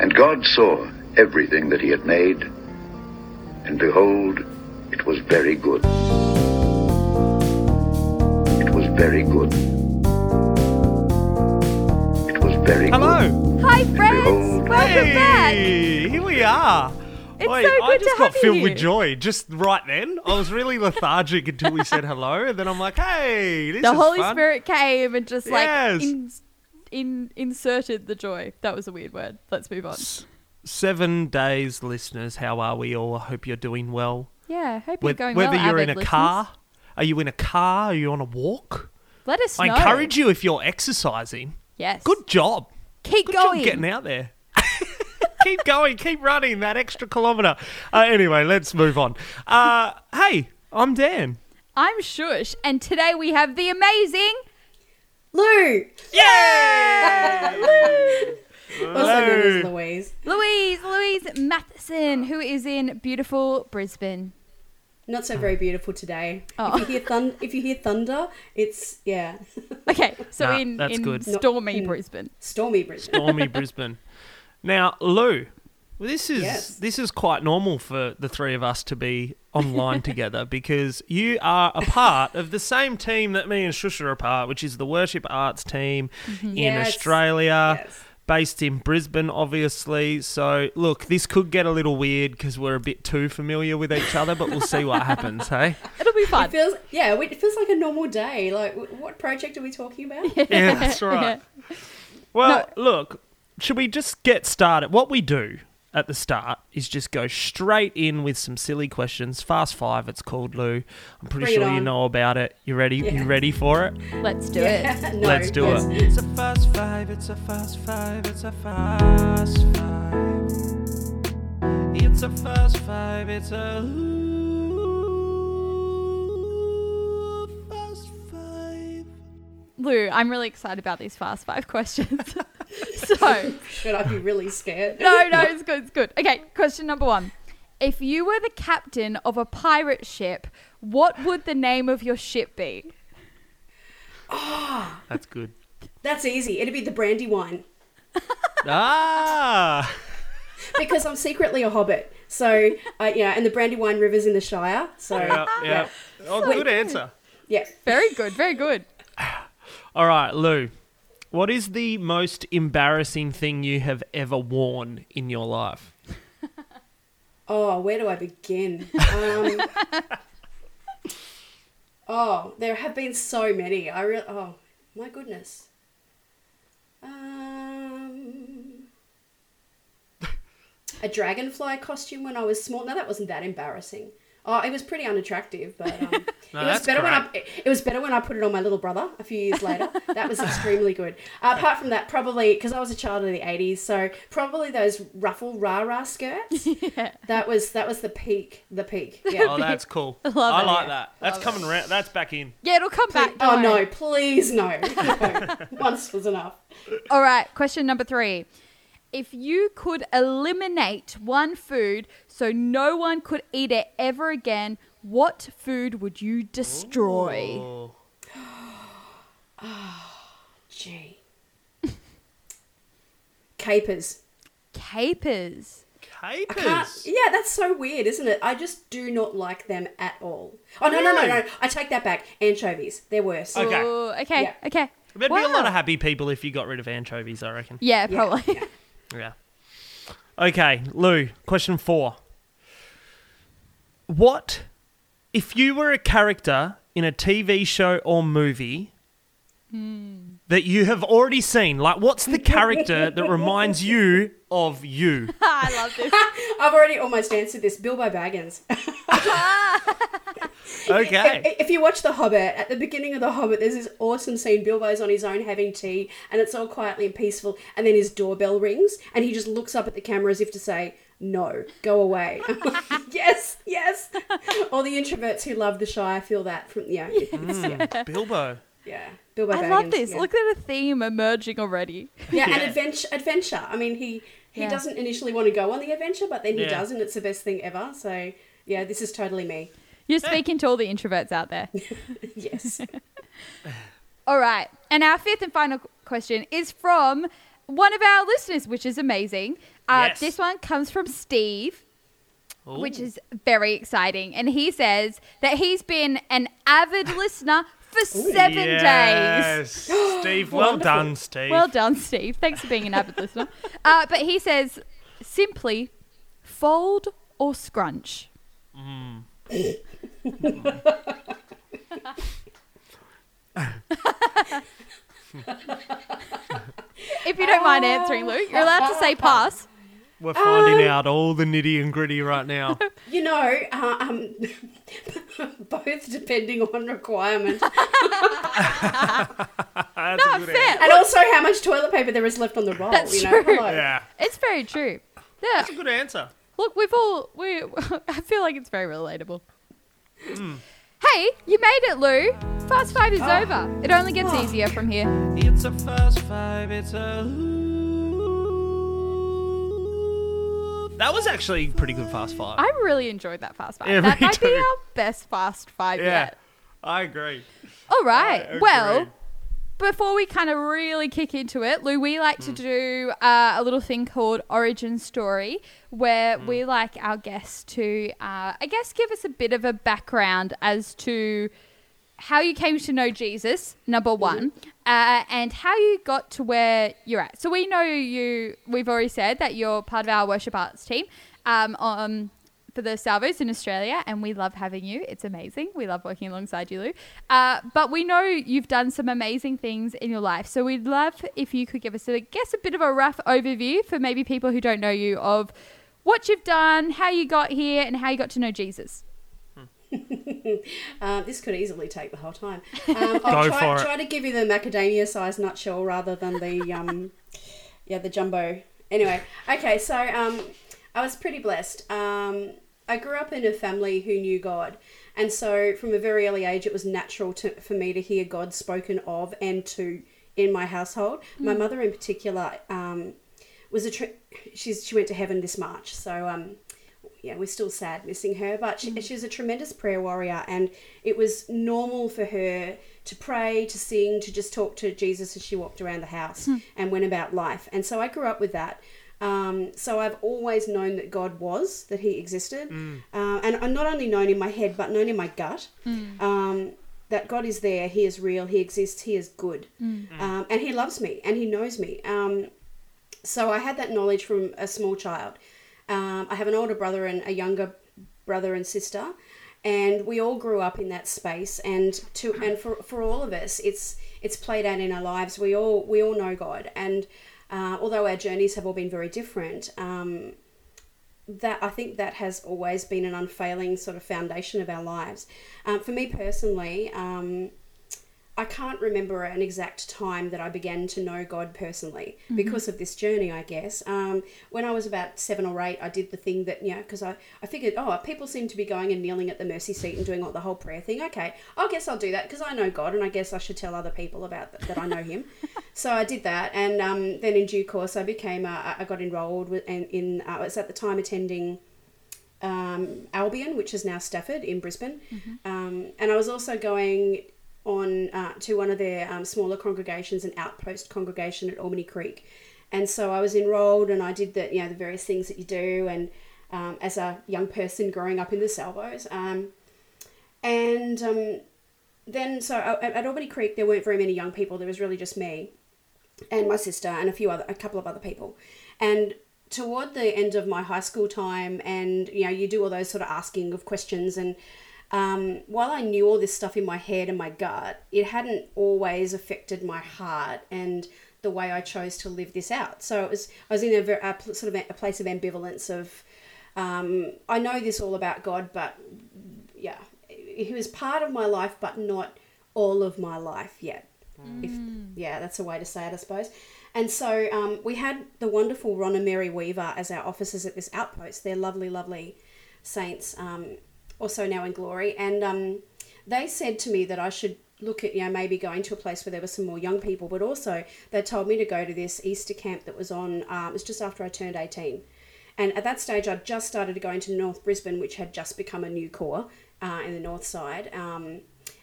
And God saw everything that he had made, and behold, it was very good. It was very good. It was very good. Hello. good. Hi, friends. behold, Welcome back. Here we are. It's Wait, so I just to got have filled you. with joy just right then. I was really lethargic until we said hello, and then I'm like, "Hey, this The is Holy fun. Spirit came and just like in, in, inserted the joy. That was a weird word. Let's move on. Seven days, listeners. How are we all? I hope you're doing well. Yeah, hope you're going Whether well. Whether you're in a listeners. car, are you in a car? Are you on a walk? let us know. I encourage you if you're exercising. Yes. Good job. Keep Good going. job getting out there. keep going, keep running that extra kilometre. Uh, anyway, let's move on. Uh, hey, I'm Dan. I'm Shush, and today we have the amazing. Lou! Yay! Lou! Also known as Louise. Louise, Louise Matheson, who is in beautiful Brisbane. Not so very beautiful today. Oh. If you oh. hear thun- if you hear thunder, it's yeah, Okay, so Nah, in, that's in good. stormy Not- Brisbane. stormy Brisbane. Stormy Brisbane. Now, Lou, this is Yes. this is quite normal for the three of us to be online together because you are a part of the same team that me and Shusha are a part, which is the Worship Arts team mm-hmm. in Yes. Australia. Yes. Based in Brisbane, obviously. So, look, this could get a little weird because we're a bit too familiar with each other, but we'll see what happens, hey? It'll be fun. It feels yeah, it feels like a normal day. Like what project are we talking about? Yeah, that's right. Well, look, should we just get started? What we do at the start is just go straight in with some silly questions. Fast five, it's called Lou. I'm pretty Bring sure you know about it. You ready? You Yeah. ready for it? Let's do it. No, Let's do yes. it. It's a fast five. It's a fast five. It's a fast five. It's a fast five. It's a Lou, I'm really excited about these fast five questions. so, Should I be really scared? no, no, it's good, it's good. Okay, question number one. If you were the captain of a pirate ship, what would the name of your ship be? That's good. That's easy. It'd be the Brandywine Ah. because I'm secretly a hobbit. So uh, yeah, and the Brandywine River's in the Shire. So Yeah, yeah. Oh, good answer. yeah. Very good, very good. All right, Lou. What is the most embarrassing thing you have ever worn in your life? Oh, where do I begin? Um, oh, there have been so many. I really. Oh, my goodness. Um, a dragonfly costume when I was small. No, that wasn't that embarrassing. Oh, it was pretty unattractive, but um, it was that's better when I. It was better when I put it on my little brother a few years later. that was extremely good. Uh, apart from that, probably because I was a child of the '80s, so probably those ruffle rah rah skirts. yeah. That was that was the peak. The peak. Yeah. Oh, that's cool. I, love it. like that. That's coming around. That's back in. Yeah, it'll come back. Oh no! Please no. no. Once was enough. All right, question number three. If you could eliminate one food so no one could eat it ever again, what food would you destroy? Oh. Gee. Capers. Capers. Capers. Yeah, that's so weird, isn't it? I just do not like them at all. Oh no no no no! I take that back. Anchovies. They're worse. Okay. Ooh, okay, Yeah. okay. There'd be a lot of happy people if you got rid of anchovies, I reckon. Yeah, Yeah, probably. yeah. Yeah. Okay, Lou, question four. What if you were a character in a TV show or movie hmm. that you have already seen? Like, what's the character that reminds you of you? I love this. I've already almost answered this. Bilbo Baggins. Okay. If- If you watch The Hobbit, at the beginning of The Hobbit, there's this awesome scene. Bilbo's on his own having tea, and it's all quietly and peaceful, and then his doorbell rings, and he just looks up at the camera as if to say, No, go away. Yes, yes. All the introverts who love the Shire feel that from, yeah, it's, mm. yeah, Bilbo. yeah. Bilbo I Baggins. love this. Yeah. Look at a theme emerging already. Yeah, Yeah. and adventure. Adventure. I mean, he he Yeah. doesn't initially want to go on the adventure, but then he Yeah. does, and it's the best thing ever. So yeah, this is totally me. You're speaking to all the introverts out there. Yes. All right. And our fifth and final question is from one of our listeners, which is amazing. Uh, Yes. This one comes from Steve, which is very exciting. And he says that he's been an avid listener for seven days. yes. Steve, well done, Steve. Well done, Steve. Thanks for being an avid listener. Uh, but he says simply fold or scrunch. if you don't mind answering, Luke, you're allowed to say pass. We're finding Um, out all the nitty and gritty right now. You know, uh, um, both depending on requirement That's good fair. and also how much toilet paper there is left on the roll. That's you know, true. Hello. Yeah. It's very true. Yeah. That's a good answer. Look, we've all we. I feel like it's very relatable. Hmm. Hey, you made it, Lou. Fast five is Ah. over. It only gets easier from here. It's a fast five. It's a. That was actually pretty good fast five. I really enjoyed that fast five. Yeah, that might be our best fast five yeah, yet. I agree. All right. I well, agree. Before we kind of really kick into it, Lou, we like to do uh, a little thing called Origin Story, where Hmm. we like our guests to, uh, I guess, give us a bit of a background as to how you came to know Jesus, number one, uh, and how you got to where you're at. So we know you. We've already said that you're part of our worship arts team. Um, um, for the Salvos in Australia, and we love having you. It's amazing. We love working alongside you, Lou. Uh, but we know you've done some amazing things in your life, so we'd love if you could give us, I guess, a bit of a rough overview for maybe people who don't know you of what you've done, how you got here, and how you got to know Jesus. Uh, this could easily take the whole time. Um, I'll try, for it. try to give you the macadamia-sized nutshell rather than the um, yeah the jumbo. Anyway, okay, so um, I was pretty blessed. Um, I grew up in a family who knew God, and so from a very early age, it was natural to, for me to hear God spoken of and to in my household. My mother, in particular, um, was a tr she's she went to heaven this March, so um, yeah, we're still sad missing her, but she, she was a tremendous prayer warrior, and it was normal for her to pray, to sing, to just talk to Jesus as she walked around the house and went about life. And so I grew up with that. Um, so I've always known that God was, that He existed, uh, and I'm not only known in my head, but known in my gut. Um, that God is there, He is real, He exists, He is good, um, and He loves me, and He knows me. Um, so I had that knowledge from a small child. Um, I have an older brother and a younger brother and sister, and we all grew up in that space. And to and for, for all of us, it's it's played out in our lives. We all we all know God, and uh, although our journeys have all been very different, um, that I think that has always been an unfailing sort of foundation of our lives. Um, for me personally, um, I can't remember an exact time that I began to know God personally because of this journey, I guess. Um, when I was about seven or eight, I did the thing that, you know, because I, I figured, oh, people seem to be going and kneeling at the mercy seat and doing all the whole prayer thing. Okay, I guess I'll do that because I know God and I guess I should tell other people about that, that I know Him. so I did that. And um, then in due course, I became, uh, I got enrolled with, in, in uh, I was at the time attending um, Albion, which is now Stafford in Brisbane. Um, and I was also going on uh, to one of their um, smaller congregations, an outpost congregation at Albany Creek. And so I was enrolled and I did the, you know, the various things that you do and um, as a young person growing up in the Salvos. Um, and um, then, so uh, at, at Albany Creek, there weren't very many young people. There was really just me and my sister and a few other, a couple of other people. And toward the end of my high school time, and you know, you do all those sort of asking of questions. And um, while I knew all this stuff in my head and my gut, it hadn't always affected my heart and the way I chose to live this out. So it was, I was in a, ver- a sort of a, place of ambivalence of, um, I know this all about God, but yeah, he was part of my life, but not all of my life yet. If yeah, that's a way to say it, I suppose. And so um, we had the wonderful Ron and Mary Weaver as our officers at this outpost. They're lovely, lovely saints, um, also now in glory. And um, they said to me that I should look at, you know, maybe going to a place where there were some more young people, but also they told me to go to this Easter camp that was on, um, it was just after I turned 18. And at that stage, I'd just started going to North Brisbane, which had just become a new corps uh, in the north side um,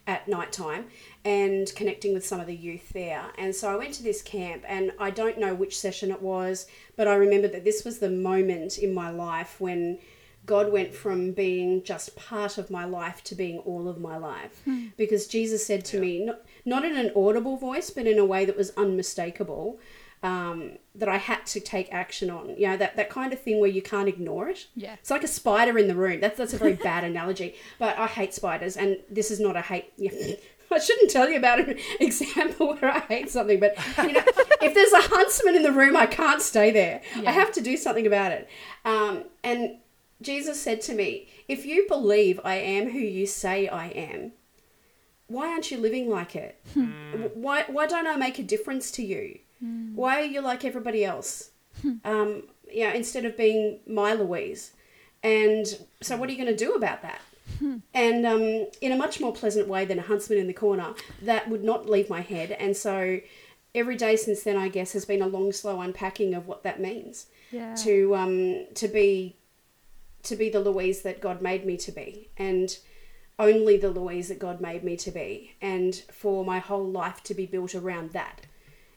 at night time. and connecting with some of the youth there. And so I went to this camp, and I don't know which session it was, but I remember that this was the moment in my life when God went from being just part of my life to being all of my life. Because Jesus said to me, not, not in an audible voice, but in a way that was unmistakable, um, that I had to take action on. You know, that, that kind of thing where you can't ignore it. Yeah. It's like a spider in the room. That's, that's a very bad analogy, but I hate spiders, and this is not a hate. Yeah. I shouldn't tell you about an example where I hate something, but you know, if there's a huntsman in the room, I can't stay there. I have to do something about it. Um, and Jesus said to me, If you believe I am who you say I am, why aren't you living like it? W- Why, why don't I make a difference to you? Why are you like everybody else? um, you know, instead of being my Louise. And so, what are you going to do about that? And um, in a much more pleasant way than a huntsman in the corner, that would not leave my head. And so, every day since then, I guess, has been a long, slow unpacking of what that means Yeah. to um, to be to be the Louise that God made me to be, and only the Louise that God made me to be, and for my whole life to be built around that,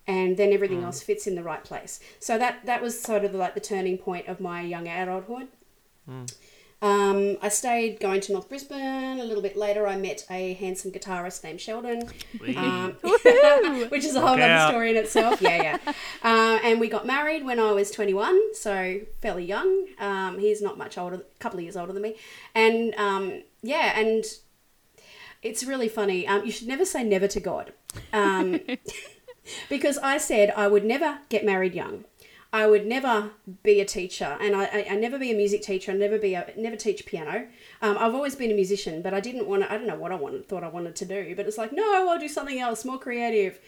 and then everything mm. else fits in the right place. So that that was sort of like the turning point of my young adulthood. Mm. Um, I stayed going to North Brisbane. A little bit later, I met a handsome guitarist named Sheldon, um, which is a whole other story in itself. Yeah, yeah. Uh, and we got married when I was 21, so fairly young. Um, he's not much older, a couple of years older than me. And um, yeah, and it's really funny. Um, you should never say never to God. Um, because I said I would never get married young. I would never be a teacher, and I, I, I never be a music teacher. I never be a, never teach piano. Um, I've always been a musician, but I didn't want to. I don't know what I wanted, thought I wanted to do, but it's like no, I'll do something else, more creative.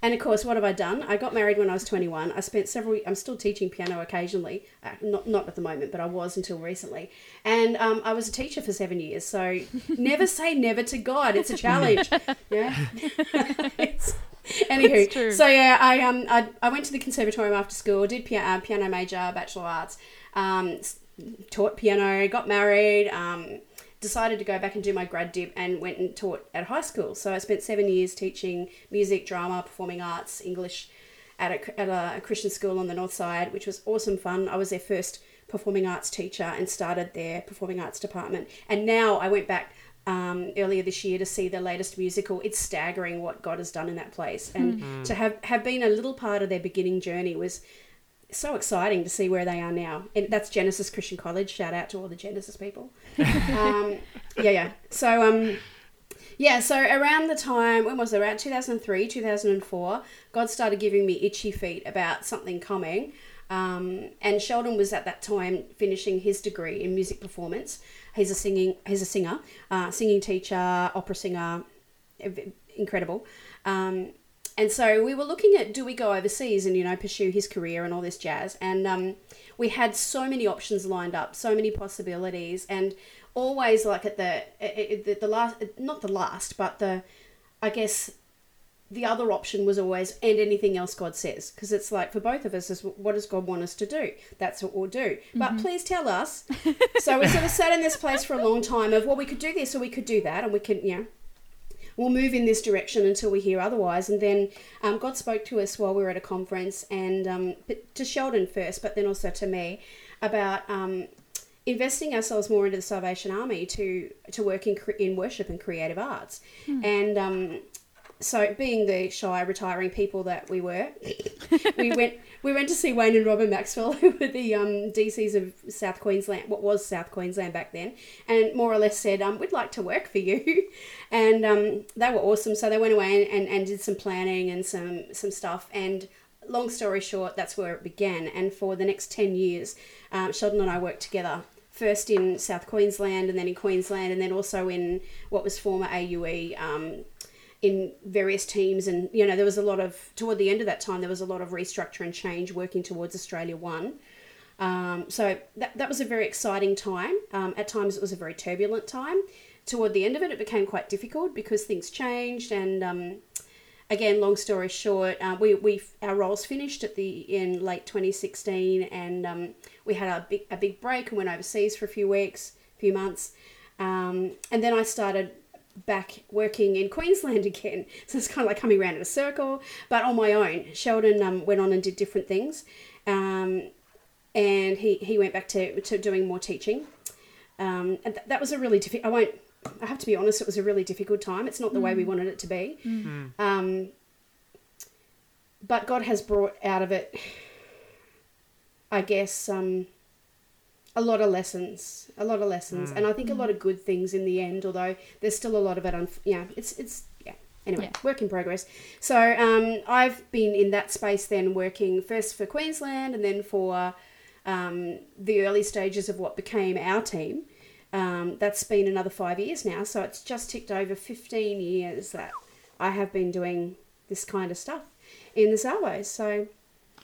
And of course, what have I done? I got married when I was 21. I spent several. I'm still teaching piano occasionally, uh, not not at the moment, but I was until recently. And um, I was a teacher for seven years. So never say never to God. It's a challenge. yeah. Anywho, so yeah, I um I, I went to the conservatorium after school, did piano, uh, piano major, bachelor of arts, um, taught piano, got married, um, decided to go back and do my grad dip, and went and taught at high school. So I spent seven years teaching music, drama, performing arts, English at a, at a Christian school on the north side, which was awesome fun. I was their first performing arts teacher and started their performing arts department. And now I went back um, earlier this year to see the latest musical. It's staggering what God has done in that place, and to have have been a little part of their beginning journey was so exciting to see where they are now. And that's Genesis Christian College. Shout out to all the Genesis people. um, yeah, yeah. So um, yeah, so around the time, when was it? Around 2003, 2004, God started giving me itchy feet about something coming. Um, and Sheldon was at that time finishing his degree in music performance. He's a singing, he's a singer, uh, singing teacher, opera singer, incredible. Um, and so we were looking at do we go overseas and you know pursue his career and all this jazz. And um, we had so many options lined up, so many possibilities, and always like at the the, the last, not the last, but the I guess the other option was always and anything else God says. Because it's like for both of us is what does God want us to do? That's what we'll do. But please tell us. So we sort of sat in this place for a long time of well we could do this or we could do that and we you know we'll move in this direction until we hear otherwise. And then um, God spoke to us while we were at a conference and um, to Sheldon first but then also to me about um, investing ourselves more into the Salvation Army to to work in, in worship and creative arts. And um, so being the shy retiring people that we were we went we went to see Wayne and Robin Maxwell who were the um, DCs of South Queensland what was South Queensland back then and more or less said um, we'd like to work for you. And um, they were awesome. So they went away and, and, and did some planning and some some stuff. And long story short that's where it began. And for the next 10 years um, Sheldon and I worked together first in South Queensland and then in Queensland and then also in what was former AUE um, in various teams and you know there was a lot of toward the end of that time there was a lot of restructure and change working towards australia one. Um, so that, that was a very exciting time. Um, at times it was a very turbulent time. Toward the end of it it became quite difficult because things changed and um, again long story short uh, we, we our roles finished at the in late 2016 and um, we had a big, a big break and went overseas for a few weeks a few months. Um, and then i started back working in Queensland again. So it's kind of like coming around in a circle, but on my own. Sheldon um, went on and did different things, um, and he, he went back to, to doing more teaching. Um, and th- that was a really difficult. I won't. I have to be honest. It was a really difficult time. It's not the way we wanted it to be. Um, but God has brought out of it, I guess, um, a lot of lessons, a lot of lessons, and I think a lot of good things in the end. Although there's still a lot of it. Unf- yeah, it's it's yeah. Anyway, Yeah. work in progress. So um, I've been in that space then, working first for Queensland and then for um, the early stages of what became our team. Um, that's been another five years now, so it's just ticked over 15 years that I have been doing this kind of stuff in the Salvos. So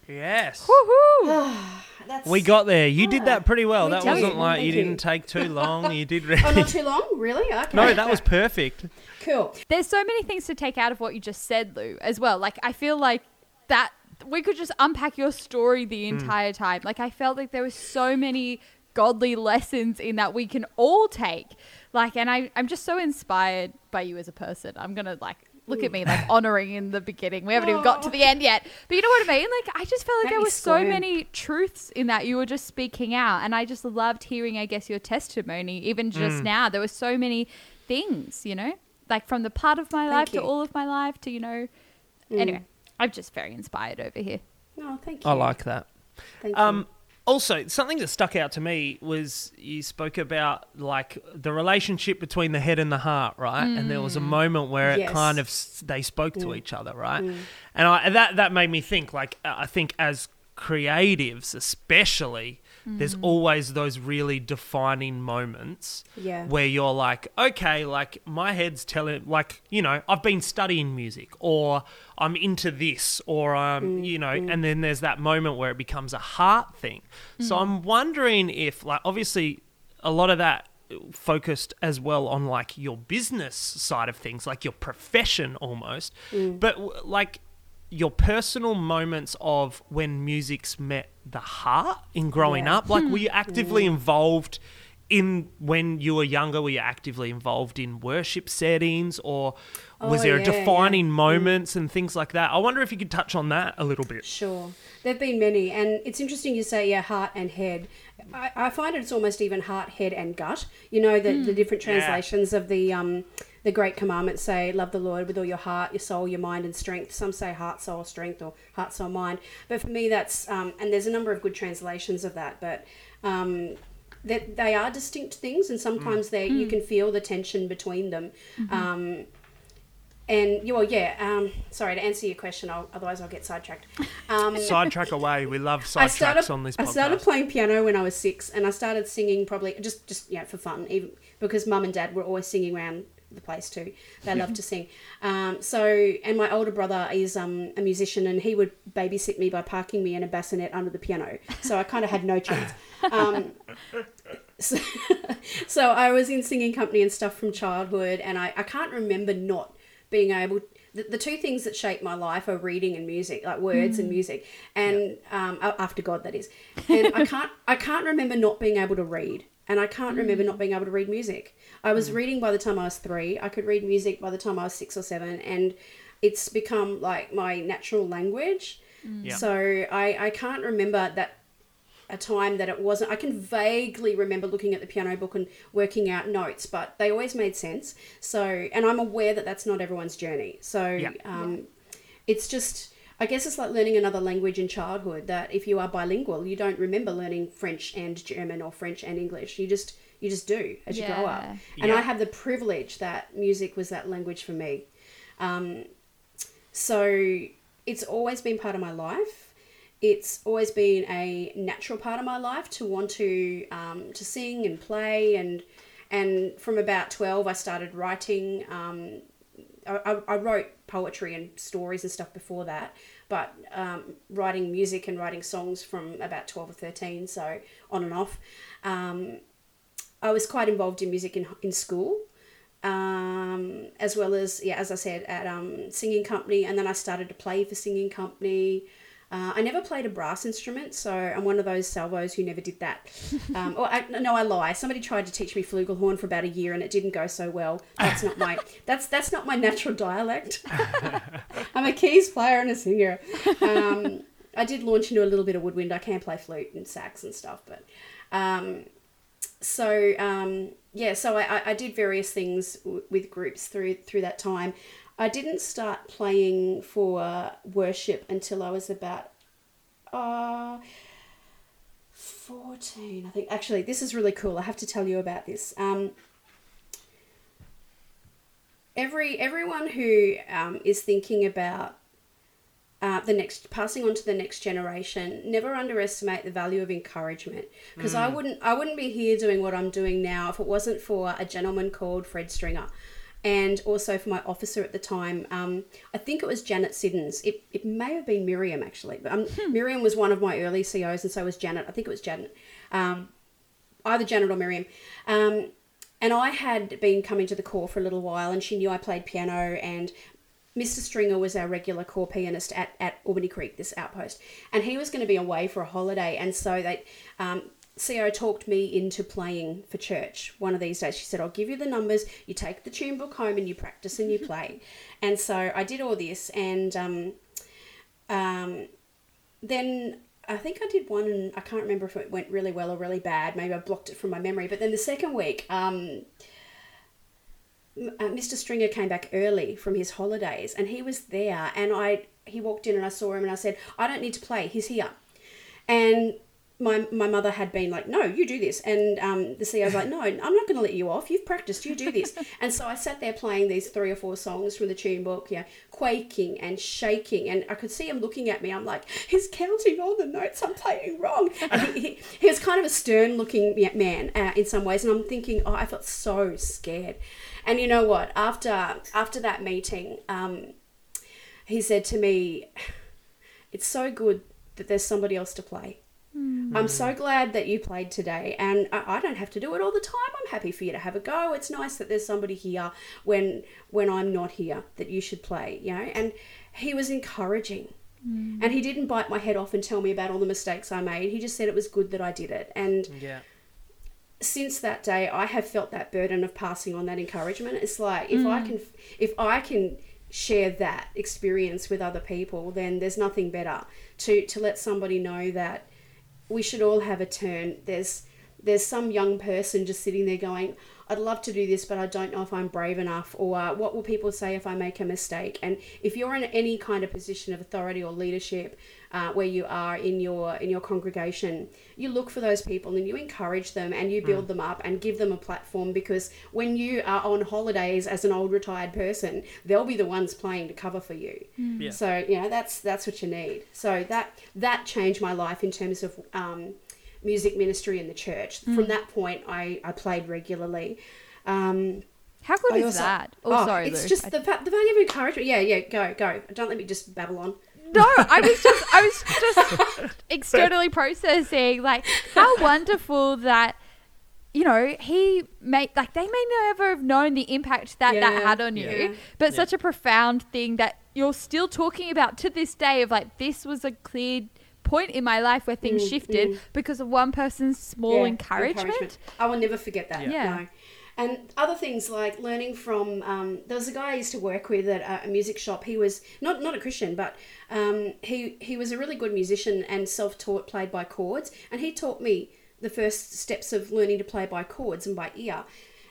Yes. Woohoo! that's We got there. You did that pretty well. we That did. wasn't like you Thank you. didn't take too long. You did Oh, really. not too long, really? Okay. no, that was perfect. cool. There's so many things to take out of what you just said, Lou, as well. Like, I feel like that we could just unpack your story the hmm. entire time. Like, I felt like there were so many godly lessons in that we can all take. Like, and I, I'm just so inspired by you as a person. I'm going to, like, look at me, like, honoring in the beginning. We haven't even got to the oh. end yet. But you know what I mean? Like, I just felt like Make there were so squirm. many truths in that you were just speaking out. And I just loved hearing, I guess, your testimony. Even just mm. now, there were so many things, you know? Like, from the part of my Thank life to all of my life to, you know, mm. anyway, I'm just very inspired over here. No, thank you. I like that. Thank um, you. Also, something that stuck out to me was you spoke about like the relationship between the head and the heart, right? And there was a mm. moment where it Yes. kind of they spoke to mm. each other, right? Mm. And I, that that made me think. Like I think as creatives, especially, there's mm. always those really defining moments Yeah. where you're like, okay, like my head's telling, like, you know, I've been studying music or I'm into this or, um, you know, mm. and then there's that moment where it becomes a heart thing. So I'm wondering if, like, obviously a lot of that focused as well on like your business side of things, like your profession almost, but like, your personal moments of when music's met the heart in growing Yeah. up like were you hmm. actively involved in when you were younger were you actively involved in worship settings or was Oh, there yeah, defining yeah. moments and things like that i wonder if you could touch on that a little bit Sure. There have been many, and it's interesting you say, yeah, heart and head. I, I find it's almost even heart, head, and gut. You know, the, hmm. the different translations of the um, the great commandments say, love the Lord with all your heart, your soul, your mind, and strength. Some say heart, soul, strength, or heart, soul, mind. But for me, that's, um, and there's a number of good translations of that, but. Um, that they are distinct things, and sometimes they you can feel the tension between them. Um, and well, yeah. Um, sorry to answer your question. I'll, otherwise, I'll get sidetracked. Um, sidetrack away we love sidetracks on this I started playing piano when I was six, and I started singing probably just just yeah for fun, even because mum and dad were always singing around the place too. They love to sing. Um, so, and my older brother is um, a musician, and he would babysit me by parking me in a bassinet under the piano. So I kind of had no chance. Um, so, so I was in singing company and stuff from childhood, and I, I can't remember not being able. The, the two things that shape my life are reading and music, like words and music, and um, after God, that is. And I can't I can't remember not being able to read, and I can't remember not being able to read music. I was reading by the time I was three. I could read music by the time I was six or seven, and it's become like my natural language. Yeah. So I, I can't remember that a time that it wasn't. I can vaguely remember looking at the piano book and working out notes, but they always made sense. So, and I'm aware that that's not everyone's journey. So, Yeah. um, it's just, I guess it's like learning another language in childhood. That if you are bilingual, you don't remember learning French and German or French and English. You just, you just do as you grow up. Yeah. And I have the privilege that music was that language for me. Um, so it's always been part of my life. It's always been a natural part of my life to want to um, to sing and play and and from about twelve I started writing. Um, I, I- I wrote poetry and stories and stuff before that, but um, writing music and writing songs from about twelve or thirteen, so on and off. Um, I was quite involved in music in in school um, as well as yeah, as I said, at um, singing company, and then I started to play for singing company. Uh, I never played a brass instrument, so I'm one of those salvos who never did that. Um, or I, no, I lie. Somebody tried to teach me flugelhorn for about a year, and it didn't go so well. That's not my that's that's not my natural dialect. I'm a keys player and a singer. Um, I did launch into a little bit of woodwind. I can play flute and sax and stuff, but um, so um, yeah, so I, I- did various things w- with groups through through that time. I didn't start playing for worship until I was about uh, 14, I think. Actually, this is really cool. I have to tell you about this. Um, every everyone who um, is thinking about uh, the next passing on to the next generation never underestimate the value of encouragement. Because i wouldn't i wouldn't be here doing what i'm doing now if it wasn't for a gentleman called fred stringer. And also for my officer at the time um, i think it was janet siddons. It, it may have been miriam actually but um, miriam was one of my early ceos and so was janet. I think it was janet. Um, either Janet or Miriam. Um, and I had been coming to the corps for a little while, and she knew I played piano. And Mr. Stringer was our regular corps pianist at, at Albany Creek, this outpost, and he was going to be away for a holiday. And so they, um, CO talked me into playing for church one of these days. She said, I'll give you the numbers, you take the tune book home, and you practice and you play. and so I did all this, and um, um, then I think I did one, and I can't remember if it went really well or really bad. Maybe I blocked it from my memory. But then the second week, um, uh, Mr. Stringer came back early from his holidays, and he was there. And I he walked in, and I saw him, and I said, "I don't need to play. He's here." And my, my mother had been like, no, you do this. And um, the CEO was like, no, I'm not going to let you off. You've practiced. You do this. and so I sat there playing these three or four songs from the tune book, yeah, quaking and shaking. And I could see him looking at me. I'm like, he's counting all the notes I'm playing wrong. And he, he, he was kind of a stern looking man uh, in some ways. And I'm thinking, oh, I felt so scared. And you know what? After after that meeting, um, he said to me, it's so good that there's somebody else to play. I'm so glad that you played today, and I, I don't have to do it all the time. I'm happy for you to have a go. It's nice that there's somebody here when when I'm not here that you should play, you know. And he was encouraging, and he didn't bite my head off and tell me about all the mistakes I made. He just said it was good that I did it, and Yeah. Since that day i have felt that burden of passing on that encouragement. It's like if i mm. can if i can share that experience with other people then there's nothing better to to let somebody know that we should all have a turn. There's there's some young person just sitting there going i'd love to do this but i don't know if i'm brave enough or uh, what will people say if i make a mistake? And if you're in any kind of position of authority or leadership uh, where you are in your in your congregation you look for those people and you encourage them and you build them up and give them a platform because when you are on holidays as an old retired person they'll be the ones playing to cover for you. Yeah. so you know that's that's what you need. So that that changed my life in terms of um, music ministry in the church. From that point i i played regularly. Um, How good I is also- that? Oh, sorry, it's Lou. just I- the, the value of encouragement. Yeah yeah go go. Don't let me just babble on. No, I was just I was just externally processing like how wonderful that you know he made like they may never have known the impact that that had on you, but Yeah. such a profound thing that you're still talking about to this day of like this was a clear point in my life where things Mm, shifted mm. because of one person's small Yeah, encouragement. I will never forget that. Yeah. Yeah. No. And other things like learning from um, there was a guy I used to work with at a, a music shop. He was not not a Christian, but um, he he was a really good musician and self taught, played by chords, and he taught me the first steps of learning to play by chords and by ear.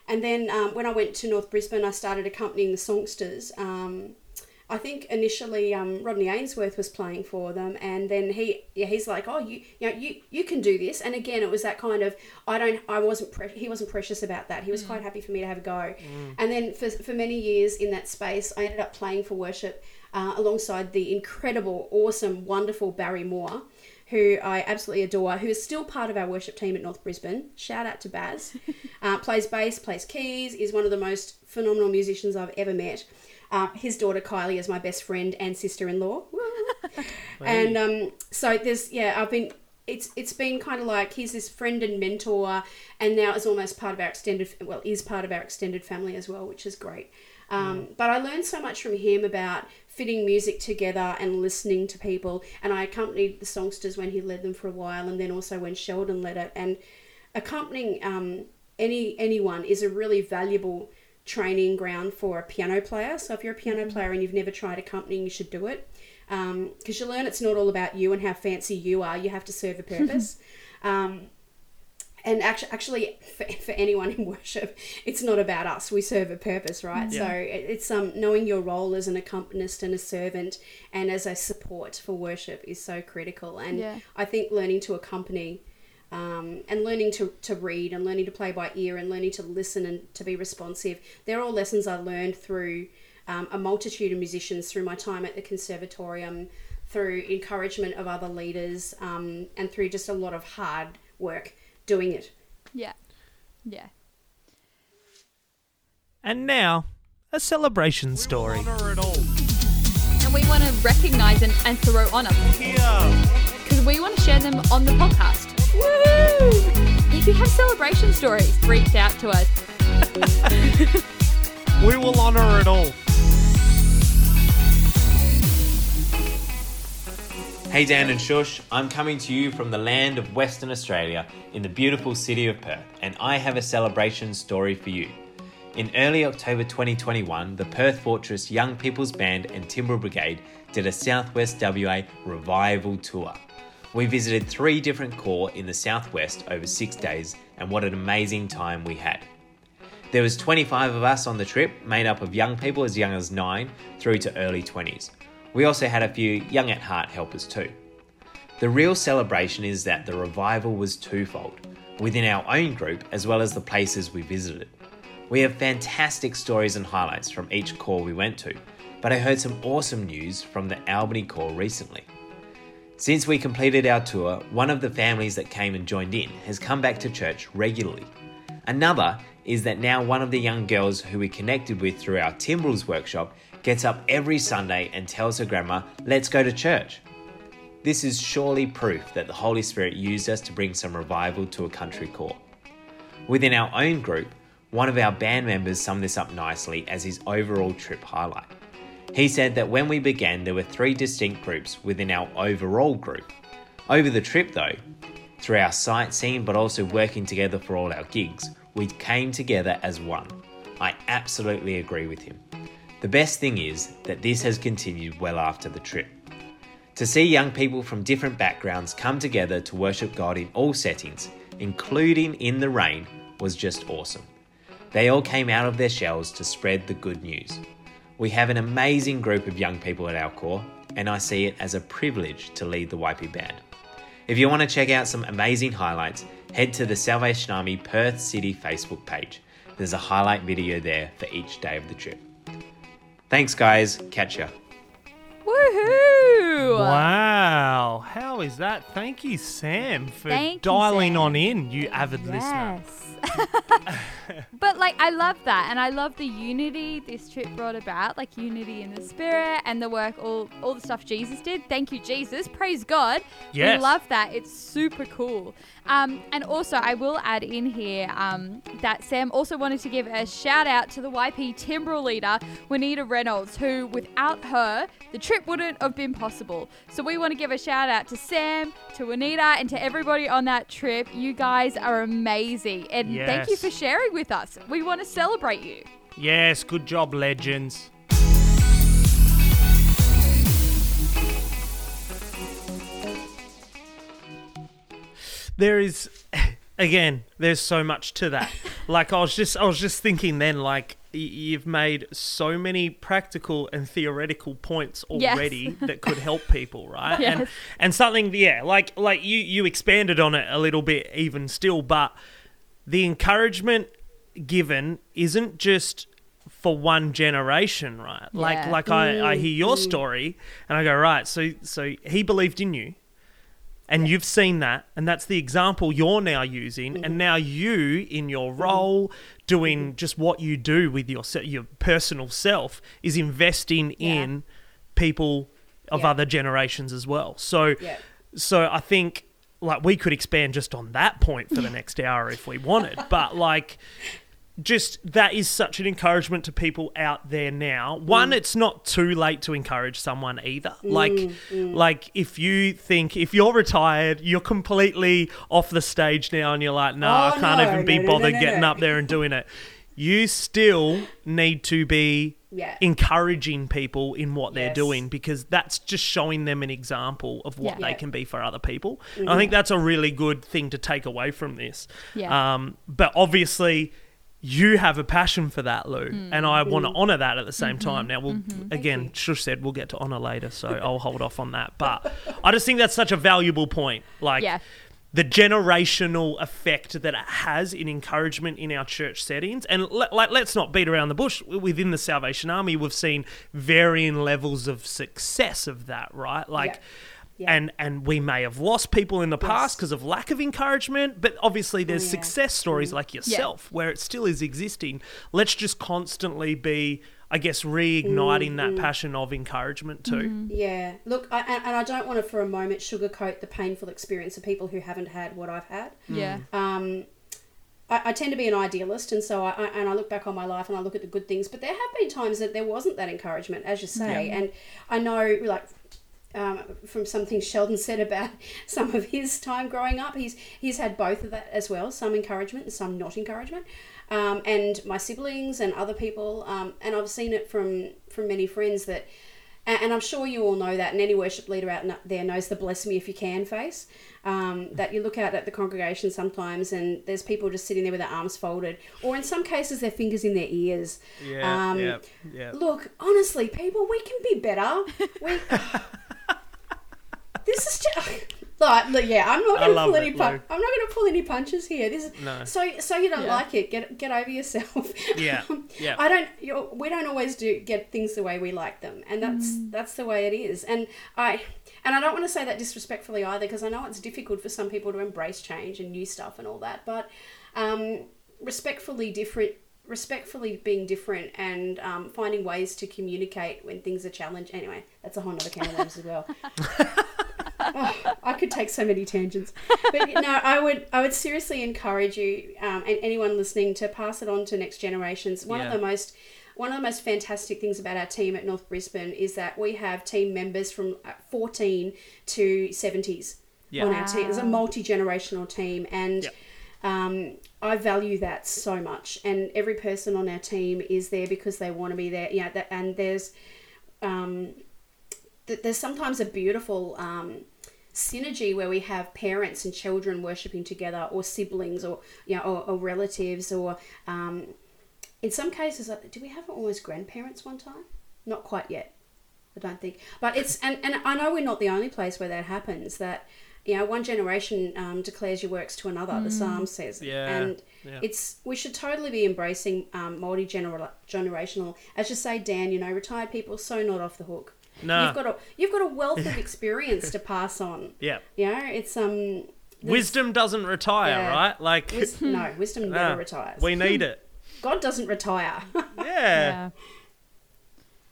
And then um, when I went to North Brisbane, I started accompanying the songsters. Um, I think initially um, Rodney Ainsworth was playing for them, and then he yeah he's like oh you you know you you can do this, and again it was that kind of I don't I wasn't pre- he wasn't precious about that. He was quite happy for me to have a go, and then for for many years in that space, I ended up playing for worship uh, alongside the incredible, awesome, wonderful Barry Moore. Who I absolutely adore, who is still part of our worship team at North Brisbane. Shout out to Baz. uh, plays bass, plays keys, is one of the most phenomenal musicians I've ever met. Uh, his daughter Kylie is my best friend and sister in law. and um, so there's, yeah, I've been it's it's been kind of like he's this friend and mentor, and now is almost part of our extended well is part of our extended family as well, which is great. Um, But I learned so much from him about fitting music together and listening to people. And I accompanied the songsters when he led them for a while, and then also when Sheldon led it. And accompanying um, any anyone is a really valuable training ground for a piano player. So if you're a piano player and you've never tried accompanying, you should do it because you learn it's not all about you and how fancy you are. You have to serve a purpose. um, and actually, actually for, for anyone in worship, it's not about us. We serve a purpose, right? So it- it's um, knowing your role as an accompanist and a servant and as a support for worship is so critical. And Yeah. I think learning to accompany um, and learning to, to read and learning to play by ear and learning to listen and to be responsive, they're all lessons I learned through um, a multitude of musicians through my time at the conservatorium, through encouragement of other leaders, um, and through just a lot of hard work doing it. Yeah. Yeah. And now, a celebration story. Honor it all. And we want to recognize and, and throw honor because we want to share them on the podcast. Woo! If you have celebration stories, reach out to us. We will honor it all. Hey Dan and Shush, I'm coming to you from the land of Western Australia in the beautiful city of Perth, and I have a celebration story for you. In early October 2021, the Perth Fortress Young People's Band and Timbrel Brigade did a Southwest WA revival tour. We visited three different corps in the southwest over six days, and what an amazing time we had. There was 25 of us on the trip, made up of young people as young as 9 through to early 20s. We also had a few young at heart helpers too. The real celebration is that the revival was twofold, within our own group as well as the places we visited. We have fantastic stories and highlights from each corps we went to, but I heard some awesome news from the Albany corps recently. Since we completed our tour, one of the families that came and joined in has come back to church regularly. Another is that now one of the young girls who we connected with through our Timbrels workshop gets up every Sunday and tells her grandma, Let's go to church. This is surely proof that the Holy Spirit used us to bring some revival to a country corps. Within our own group, one of our band members summed this up nicely as his overall trip highlight. He said that when we began, there were three distinct groups within our overall group. Over the trip, though, through our sightseeing but also working together for all our gigs, we came together as one. I absolutely agree with him. The best thing is that this has continued well after the trip. To see young people from different backgrounds come together to worship God in all settings, including in the rain, was just awesome. They all came out of their shells to spread the good news. We have an amazing group of young people at our corps, and I see it as a privilege to lead the YP band. If you want to check out some amazing highlights, head to the Salvation Army Perth City Facebook page. There's a highlight video there for each day of the trip. Thanks, guys. Catch ya. Woohoo! Wow, how is that? Thank you, Sam, for Thank you, dialing Sam. on in, you avid listener. Yes. but like I love that and I love the unity this trip brought about, like unity in the spirit and the work all all the stuff Jesus did. Thank you Jesus. Praise God. Yes. We love that. It's super cool. Um, and also I will add in here um, that Sam also wanted to give a shout out to the YP Timbrel leader, Juanita Reynolds, who without her the trip wouldn't have been possible. So we want to give a shout out to Sam, to Anita, and to everybody on that trip. You guys are amazing. And thank you for sharing with us. We want to celebrate you. Yes, good job, legends. There is again, there's so much to that. like I was just I was just thinking then like you've made so many practical and theoretical points Yes. already that could help people, right? And Yes. and something yeah, like like you you expanded on it a little bit even still, but the encouragement given isn't just for one generation, right? Like Yeah. like I, I hear your mm. story and I go, right, so so he believed in you and you've seen that and that's the example you're now using and mm. now you in your mm. role doing just what you do with your your personal self is investing Yeah. in people of Yeah. other generations as well. So Yeah. so I think like we could expand just on that point for the next hour if we wanted, but like just that is such an encouragement to people out there now. One, it's not too late to encourage someone either. Like, like if you think if you're retired, you're completely off the stage now, and you're like, no, I Oh, can't no, even be no, no, no, bothered getting up there and doing it. You still need to be Yeah. encouraging people in what they're doing because that's just showing them an example of what Yeah. they Yeah. can be for other people. Mm-hmm. I think that's a really good thing to take away from this. Um, but obviously, you have a passion for that, Lou, Mm. and I want to honour that at the same Mm-hmm. time. Now, we'll again, you. Shush said we'll get to honour later, so I'll hold off on that. But I just think that's such a valuable point. Like, Yeah. the generational effect that it has in encouragement in our church settings. And like, let's not beat around the bush. Within the Salvation Army, we've seen varying levels of success of that, right? Like, Yeah. Yeah. and and we may have lost people in the past because of lack of encouragement, but obviously there's yeah. success stories mm. like yourself where it still is existing. Let's just constantly be, I guess, reigniting that mm-hmm. passion of encouragement too. Mm-hmm. Yeah. Look, I, and, and I don't want to for a moment sugarcoat the painful experience of people who haven't had what I've had. Mm. Yeah. Um, I, I tend to be an idealist, and so I, I and I look back on my life and I look at the good things. But there have been times that there wasn't that encouragement, as you say, and I know like. Um, from something Sheldon said about some of his time growing up, he's he's had both of that as well. Some encouragement and some not encouragement, um, and my siblings and other people, um, and I've seen it from from many friends that, and, and I'm sure you all know that, and any worship leader out there knows the "bless me if you can" face. Um, that you look out at the congregation sometimes, and there's people just sitting there with their arms folded, or in some cases their fingers in their ears. Um, yeah. Look, honestly, people, we can be better. We. this is just. Like, look, yeah, I'm not I going to pull it, any. Pu- Lou. I'm not going to pull any punches here. This is No. so. So you don't Yeah. like it? Get get over yourself. Yeah, yeah. I don't. You we don't always do get things the way we like them, and that's that's the way it is. And I and I don't want to say that disrespectfully either, because I know it's difficult for some people to embrace change and new stuff and all that. But um, respectfully different, respectfully being different, and um, finding ways to communicate when things are challenged. Anyway, that's a whole other can of worms as well. Oh, I could take so many tangents, but no, I would I would seriously encourage you um, and anyone listening to pass it on to next generations. One Yeah. of the most one of the most fantastic things about our team at North Brisbane is that we have team members from uh, 14 to 70s Yeah. on our team. It's a multi generational team, and Yep. um, I value that so much. And every person on our team is there because they want to be there. Yeah, that, and there's um, th- there's sometimes a beautiful um, synergy where we have parents and children worshiping together, or siblings, or you know, or, or relatives, or um, in some cases, uh, do we have almost grandparents one time? Not quite yet. I don't think. But it's and, and I know we're not the only place where that happens. That you know, one generation um, declares your works to another. The Psalm says, Yeah, and yeah. it's we should totally be embracing um, multi generational. As you say, Dan, you know, retired people so not off the hook. No. You've got a you've got a wealth of experience to pass on. Yeah. You know, it's um Wisdom doesn't retire, Yeah. right? Like, wis- no wisdom ah, never retires. we need it. God doesn't retire. Yeah. Yeah.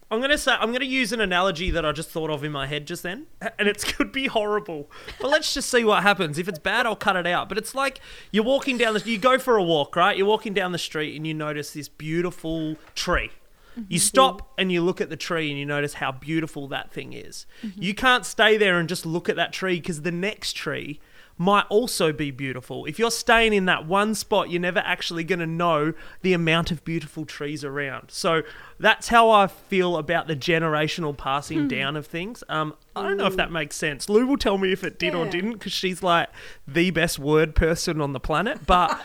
I'm gonna say I'm gonna use an analogy that I just thought of in my head just then, and it could be horrible. But let's just see what happens. If it's bad, I'll cut it out. But it's like you're walking down the, you go for a walk, right? You're walking down the street and you notice this beautiful tree. You mm-hmm. stop and you look at the tree and you notice how beautiful that thing is. Mm-hmm. You can't stay there and just look at that tree because the next tree might also be beautiful. If you're staying in that one spot, you're never actually going to know the amount of beautiful trees around. So that's how I feel about the generational passing hmm. down of things. Um, I don't know if hmm. that makes sense. Lou will tell me if it did or didn't because she's like the best word person on the planet. But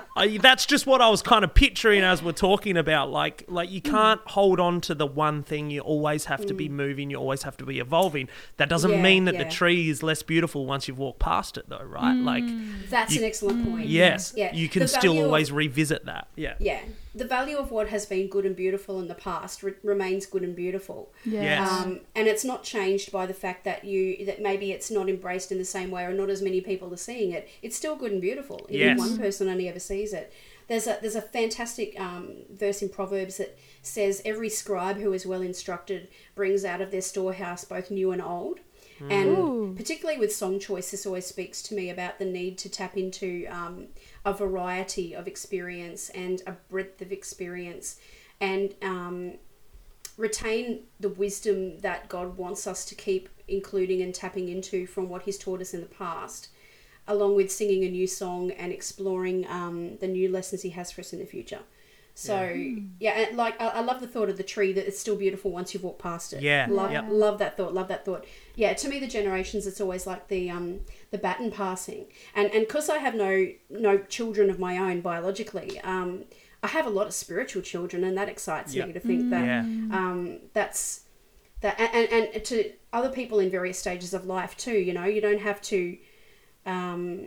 I, that's just what I was kind of picturing as we're talking about. Like, like you hmm. can't hold on to the one thing. You always have to be moving. You always have to be evolving. That doesn't Yeah, mean that yeah. the tree is less beautiful once you've walked past it, though, right? Like, That's You- an excellent point. yes, Yeah. you can still value of- always revisit that. Yeah. Yeah, the value of what has been good and beautiful in the past re- remains good and beautiful. Yeah. Yes. Um, and it's not changed by the fact that you that maybe it's not embraced in the same way or not as many people are seeing it. It's still good and beautiful. Even Yes. one person only ever sees it. There's a there's a fantastic um, verse in Proverbs that says every scribe who is well instructed brings out of their storehouse both new and old. And Ooh. particularly with song choice, this always speaks to me about the need to tap into um, a variety of experience and a breadth of experience and um, retain the wisdom that God wants us to keep including and tapping into from what He's taught us in the past, along with singing a new song and exploring um, the new lessons He has for us in the future. So yeah, and like I, I love the thought of the tree that it's still beautiful once you've walked past it. Yeah. love love that thought. Love that thought. Yeah, to me the generations it's always like the um the baton passing, and and because I have no no children of my own biologically, um I have a lot of spiritual children, and that excites Yep. me to think that Yeah. um, that's that and, and, and to other people in various stages of life too you know you don't have to um,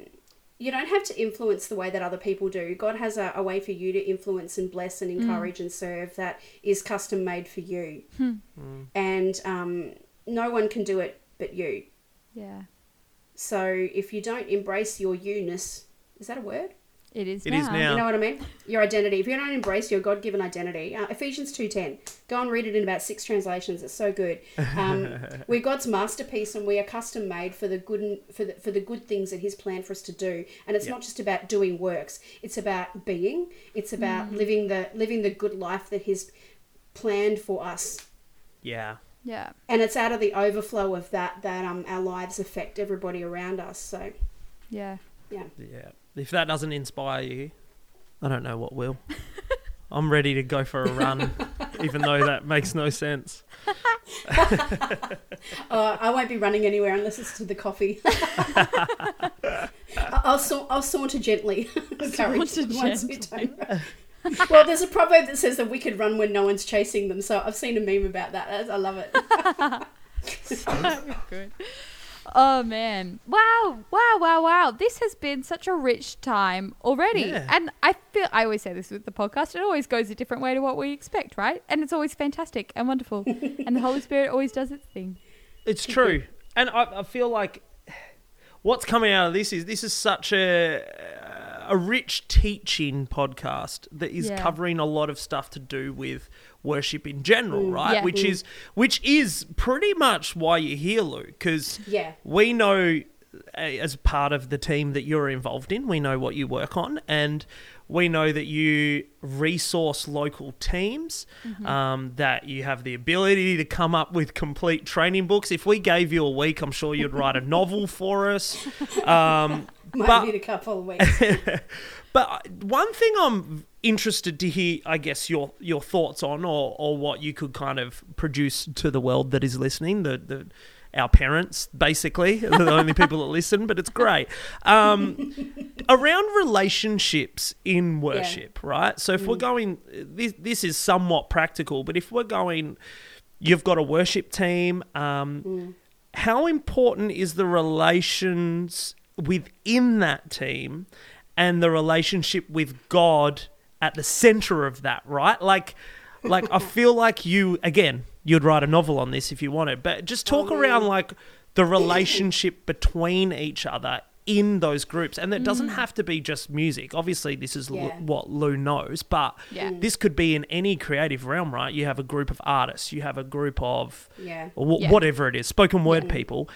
you don't have to influence the way that other people do. God has a, a way for you to influence and bless and mm. encourage and serve that is custom made for you. Hmm. Hmm. And um, no one can do it but you. Yeah. so if you don't embrace your you-ness is that a word It is It now. is now. you know what I mean? Your identity. If you don't embrace your God given identity, uh, Ephesians two ten. Go and read it in about six translations. It's so good. Um, we're God's masterpiece, and we are custom made for the good for the, for the good things that He's planned for us to do. And it's Yeah. not just about doing works. It's about being. It's about Mm. living the living the good life that He's planned for us. Yeah. Yeah. And it's out of the overflow of that that um our lives affect everybody around us. So Yeah. yeah. Yeah. If that doesn't inspire you, I don't know what will. I'm ready to go for a run, even though that makes no sense. Uh, I won't be running anywhere unless it's to the coffee. I- I'll, sa- I'll saunter gently. Courage Saunter gently. well, there's a proverb that says the wicked run when no one's chasing them. So I've seen a meme about that. I love it. so Good. Oh man. Wow. Wow, wow, wow. This has been such a rich time already. Yeah. And I feel I always say this with the podcast, it always goes a different way to what we expect, right? And it's always fantastic and wonderful. and the Holy Spirit always does its thing. It's true, and I, I feel like what's coming out of this is this is such a a rich teaching podcast that is Yeah. covering a lot of stuff to do with worship in general, right? Yeah. Which is which is pretty much why you're here, Lou, because Yeah. we know as part of the team that you're involved in, we know what you work on, and we know that you resource local teams, um, that you have the ability to come up with complete training books. If we gave you a week, I'm sure you'd write a novel for us. Um, Might But- need a couple of weeks. but one thing I'm interested to hear, I guess, your your thoughts on, or or what you could kind of produce to the world that is listening, the the our parents, basically, are the only people that listen, but it's great. Um, around relationships in worship, right? So if we're going, this this is somewhat practical, but if we're going, you've got a worship team. Um, how important is the relations within that team and the relationship with God at the center of that, right? Like like I feel like you again, you'd write a novel on this if you wanted, but just talk mm. around like the relationship between each other in those groups and it doesn't mm. have to be just music obviously this is l- what lou knows but Yeah. Mm. this could be in any creative realm right you have a group of artists you have a group of Yeah. or Yeah. whatever it is, spoken word people.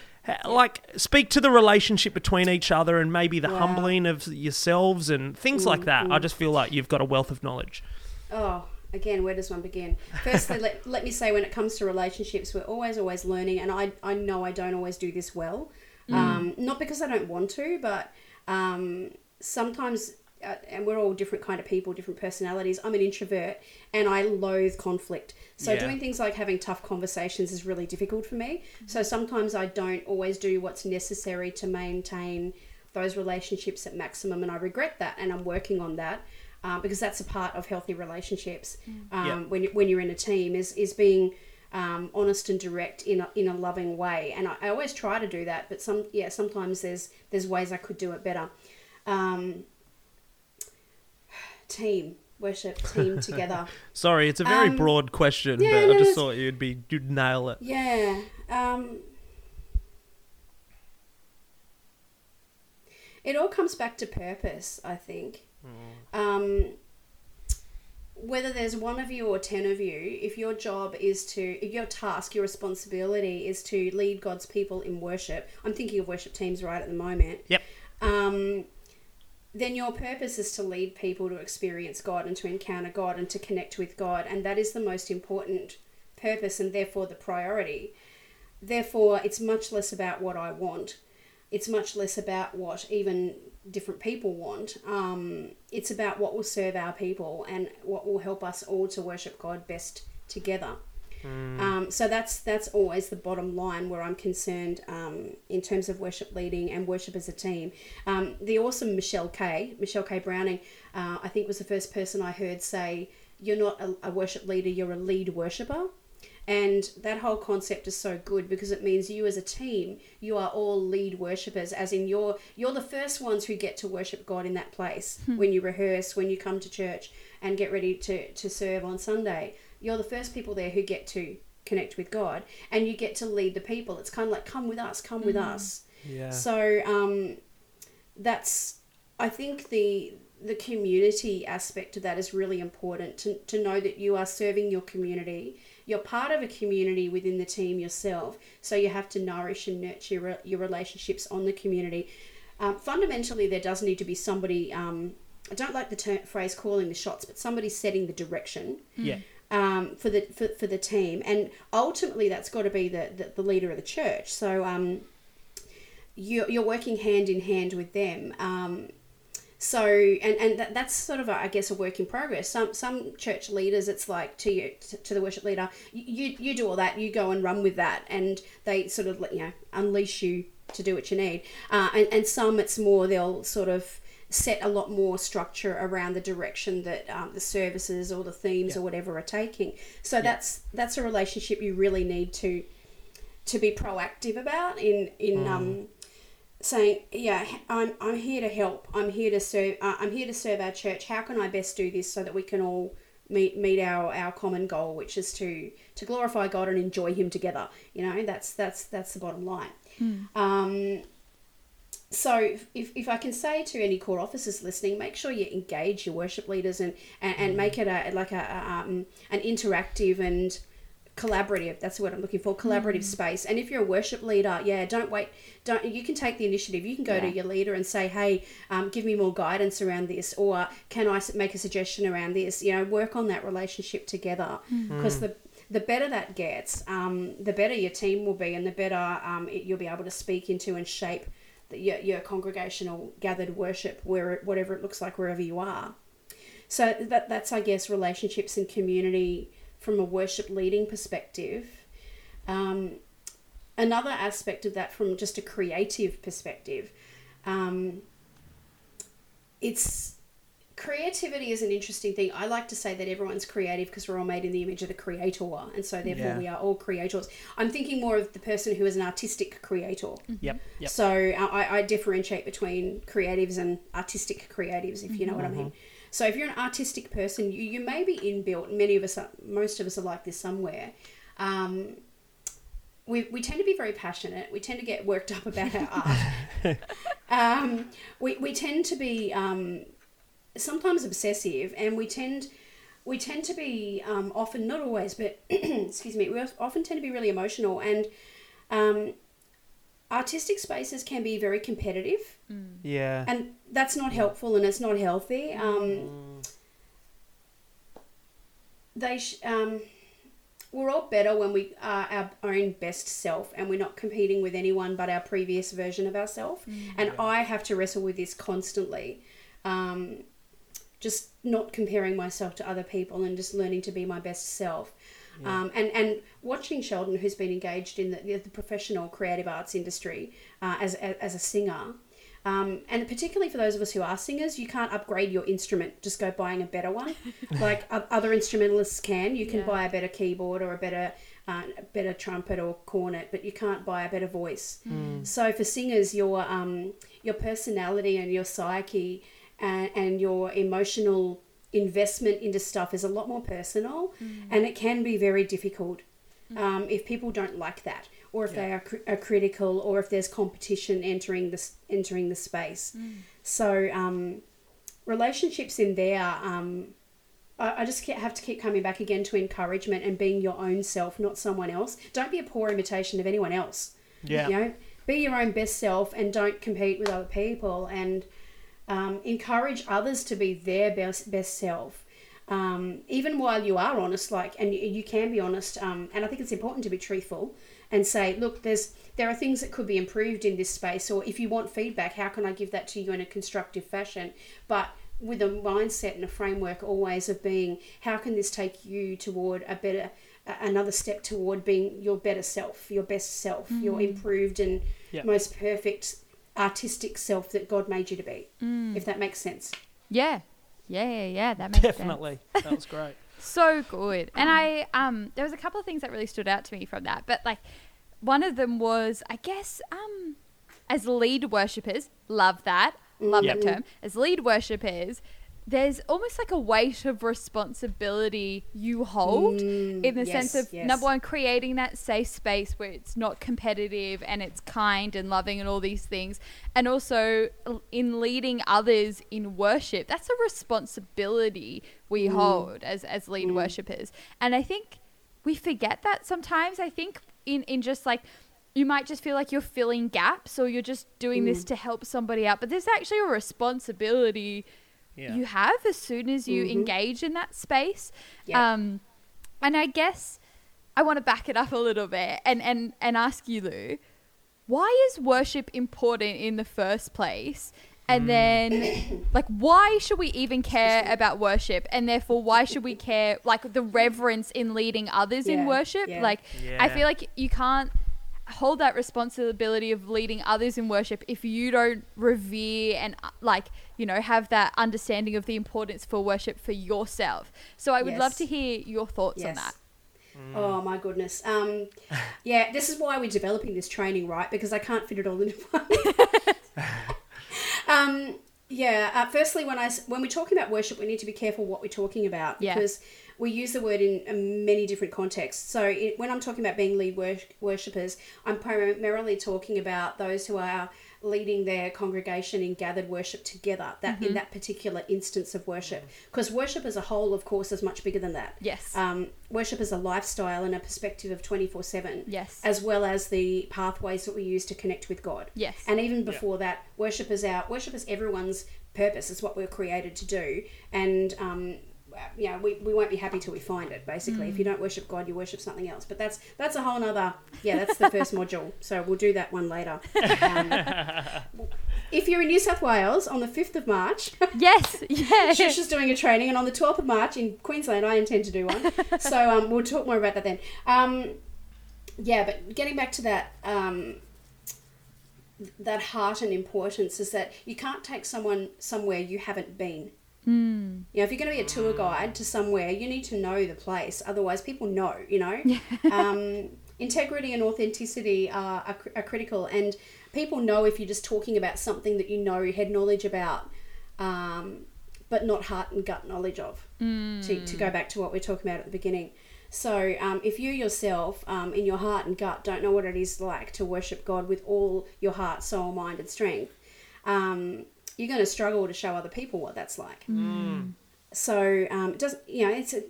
Like, speak to the relationship between each other and maybe the Wow. humbling of yourselves and things like that. I just feel like you've got a wealth of knowledge. Oh, again, where does one begin? Firstly, let, let me say when it comes to relationships, we're always, always learning, and I, I know I don't always do this well. Um, not because I don't want to, but um, sometimes, and we're all different kind of people, different personalities. I'm an introvert, and I loathe conflict. So Yeah. doing things like having tough conversations is really difficult for me. So sometimes I don't always do what's necessary to maintain those relationships at maximum, and I regret that, and I'm working on that um, because that's a part of healthy relationships. Um, Yeah. When when you're in a team, is is being um, honest and direct in a, in a loving way, and I, I always try to do that. But some yeah, sometimes there's there's ways I could do it better. Um, team worship, team together. Sorry, it's a very Um, broad question, yeah, but no, I just thought you'd be you'd nail it. Yeah. Um, it all comes back to purpose, I think. Um, whether there's one of you or ten of you, if your job is to, if your task, your responsibility is to lead God's people in worship, I'm thinking of worship teams right at the moment. Yep. Um, then your purpose is to lead people to experience God and to encounter God and to connect with God, and that is the most important purpose and therefore the priority. Therefore, it's much less about what I want. It's much less about what even different people want. Um, it's about what will serve our people and what will help us all to worship God best together. Um, so that's that's always the bottom line where I'm concerned um, in terms of worship leading and worship as a team. Um, the awesome Michelle Kay, Michelle Kay Browning, uh, I think was the first person I heard say, "You're not a, a worship leader; you're a lead worshipper." And that whole concept is so good because it means you as a team, you are all lead worshippers, as in you're you're the first ones who get to worship God in that place when you rehearse, when you come to church and get ready to, to serve on Sunday. You're the first people there who get to connect with God and you get to lead the people. It's kind of like come with us, come with us. Yeah. So um, that's I think the the community aspect of that is really important to, to know that you are serving your community. You're part of a community within the team yourself, so you have to nourish and nurture your, your relationships on the community. Um, fundamentally, there does need to be somebody. Um, I don't like the ter- phrase calling the shots, but somebody setting the direction Yeah. Um, for the for, for the team, and ultimately that's got to be the, the, the leader of the church. So um, you're, you're working hand in hand with them. Um, so and and that, that's sort of a, I guess a work in progress. Some some church leaders, it's like to you to, the worship leader, you you do all that, you go and run with that, and they sort of let you know unleash you to do what you need. Uh, and and some it's more they'll sort of set a lot more structure around the direction that um, the services or the themes or whatever are taking. So that's that's a relationship you really need to to be proactive about in in um, saying, yeah, I'm I'm here to help. I'm here to serve. Uh, I'm here to serve our church. How can I best do this so that we can all meet meet our, our common goal, which is to to glorify God and enjoy Him together. You know, that's that's that's the bottom line. Um, so if, if I can say to any corps officers listening, make sure you engage your worship leaders and, and, and make it a like a, a um, an interactive and collaborative that's what i'm looking for collaborative space. And if you're a worship leader yeah don't wait don't you can take the initiative. You can go to your leader and say hey um, give me more guidance around this or can i make a suggestion around this? You know work on that relationship together. Because the the better that gets um, the better your team will be and the better um, it, you'll be able to speak into and shape the, your, your congregational gathered worship where whatever it looks like wherever you are so that that's I guess relationships and community from a worship leading perspective. Um, another aspect of that from just a creative perspective, um, it's creativity is an interesting thing. I like to say that everyone's creative because we're all made in the image of the creator, and so therefore Yeah. we are all creators. I'm thinking more of the person who is an artistic creator. Yep. Yep. So uh, I, I differentiate between creatives and artistic creatives, if you know what I mean. So if you're an artistic person, you, you may be inbuilt. Many of us, are, most of us are like this somewhere. Um, we, we tend to be very passionate. We tend to get worked up about our art. um, we, we tend to be um, sometimes obsessive, and we tend we tend to be um, often not always, but excuse me, we often tend to be really emotional and. Um, artistic spaces can be very competitive. Yeah. and that's not helpful and it's not healthy um, they sh- um, we're all better when we are our own best self and we're not competing with anyone but our previous version of ourselves and i have to wrestle with this constantly. Um, just not comparing myself to other people and just learning to be my best self um, and and watching Sheldon, who's been engaged in the, the professional creative arts industry uh, as, as a singer, um, and particularly for those of us who are singers, you can't upgrade your instrument. Just go buying a better one, like other instrumentalists can. You can Yeah. buy a better keyboard or a better uh, a better trumpet or cornet, but you can't buy a better voice. So for singers, your um, your personality and your psyche and, and your emotional investment into stuff is a lot more personal, and it can be very difficult um, if people don't like that, or if they are, cr- are critical, or if there's competition entering this entering the space. So um, relationships in there. Um, I, I just have to keep coming back again to encouragement and being your own self, not someone else. Don't be a poor imitation of anyone else. Yeah. You know, be your own best self and don't compete with other people and um, encourage others to be their best best self. Um, even while you are honest, like, and you, you can be honest, um, and I think it's important to be truthful and say, look, there's there are things that could be improved in this space, or if you want feedback, how can I give that to you in a constructive fashion? But with a mindset and a framework always of being, how can this take you toward a better, another step toward being your better self, your best self, your improved and Yeah. most perfect artistic self that God made you to be, if that makes sense. Yeah. Yeah, yeah, yeah. That makes sense. Definitely. That was great. so good. And I um there was a couple of things that really stood out to me from that. But like one of them was I guess um as lead worshippers, love that. Love Yep. that term. As lead worshippers, there's almost like a weight of responsibility you hold in the Mm, yes, sense of yes. number one, creating that safe space where it's not competitive and it's kind and loving and all these things. And also in leading others in worship, that's a responsibility we Mm. hold as, as lead worshippers. And I think we forget that sometimes. I think in, in just like, you might just feel like you're filling gaps or you're just doing Mm. this to help somebody out. But there's actually a responsibility Yeah. you have as soon as you engage in that space. Yeah. Um, and I guess I want to back it up a little bit and, and, and ask you, Lou, why is worship important in the first place? And then, like, why should we even care about worship? And therefore, why should we care, like, the reverence in leading others in worship? yeah. Like, I feel like you can't hold that responsibility of leading others in worship if you don't revere and uh, like you know have that understanding of the importance for worship for yourself so i would love to hear your thoughts on Yes. that Oh my goodness. Um, yeah, this is why we're developing this training, right? Because I can't fit it all into one. um, yeah. Uh, firstly, I when we're talking about worship, we need to be careful what we're talking about Yeah. because we use the word in many different contexts. So it, when I'm talking about being lead wor- worshippers, I'm primarily talking about those who are leading their congregation in gathered worship together. That in that particular instance of worship, because worship as a whole, of course, is much bigger than that yes um, worship is a lifestyle and a perspective of 24 7 Yes. as well as the pathways that we use to connect with god Yes. and even before that worship is our worship is everyone's purpose it's what we're created to do and um, you know, we, we won't be happy till we find it basically if you don't worship god you worship something else but that's that's a whole nother yeah that's the first module so we'll do that one later um, if you're in new south wales on the 5th of march yes yeah Shush is doing a training, and on the 12th of March in Queensland, I intend to do one. so um, we'll talk more about that then. Um, yeah, but getting back to that, um, that heart and importance is that you can't take someone somewhere you haven't been. Mm. You know, if you're going to be a tour guide to somewhere, you need to know the place. Otherwise, people know. You know, um, integrity and authenticity are, are, are critical, and people know if you're just talking about something that you know, head knowledge about. Um, but not heart and gut knowledge of. To, to go back to what we are talking about at the beginning. So, um, if you yourself, um, in your heart and gut, don't know what it is like to worship God with all your heart, soul, mind, and strength, um, you're going to struggle to show other people what that's like. So, um, it doesn't you know? It's a,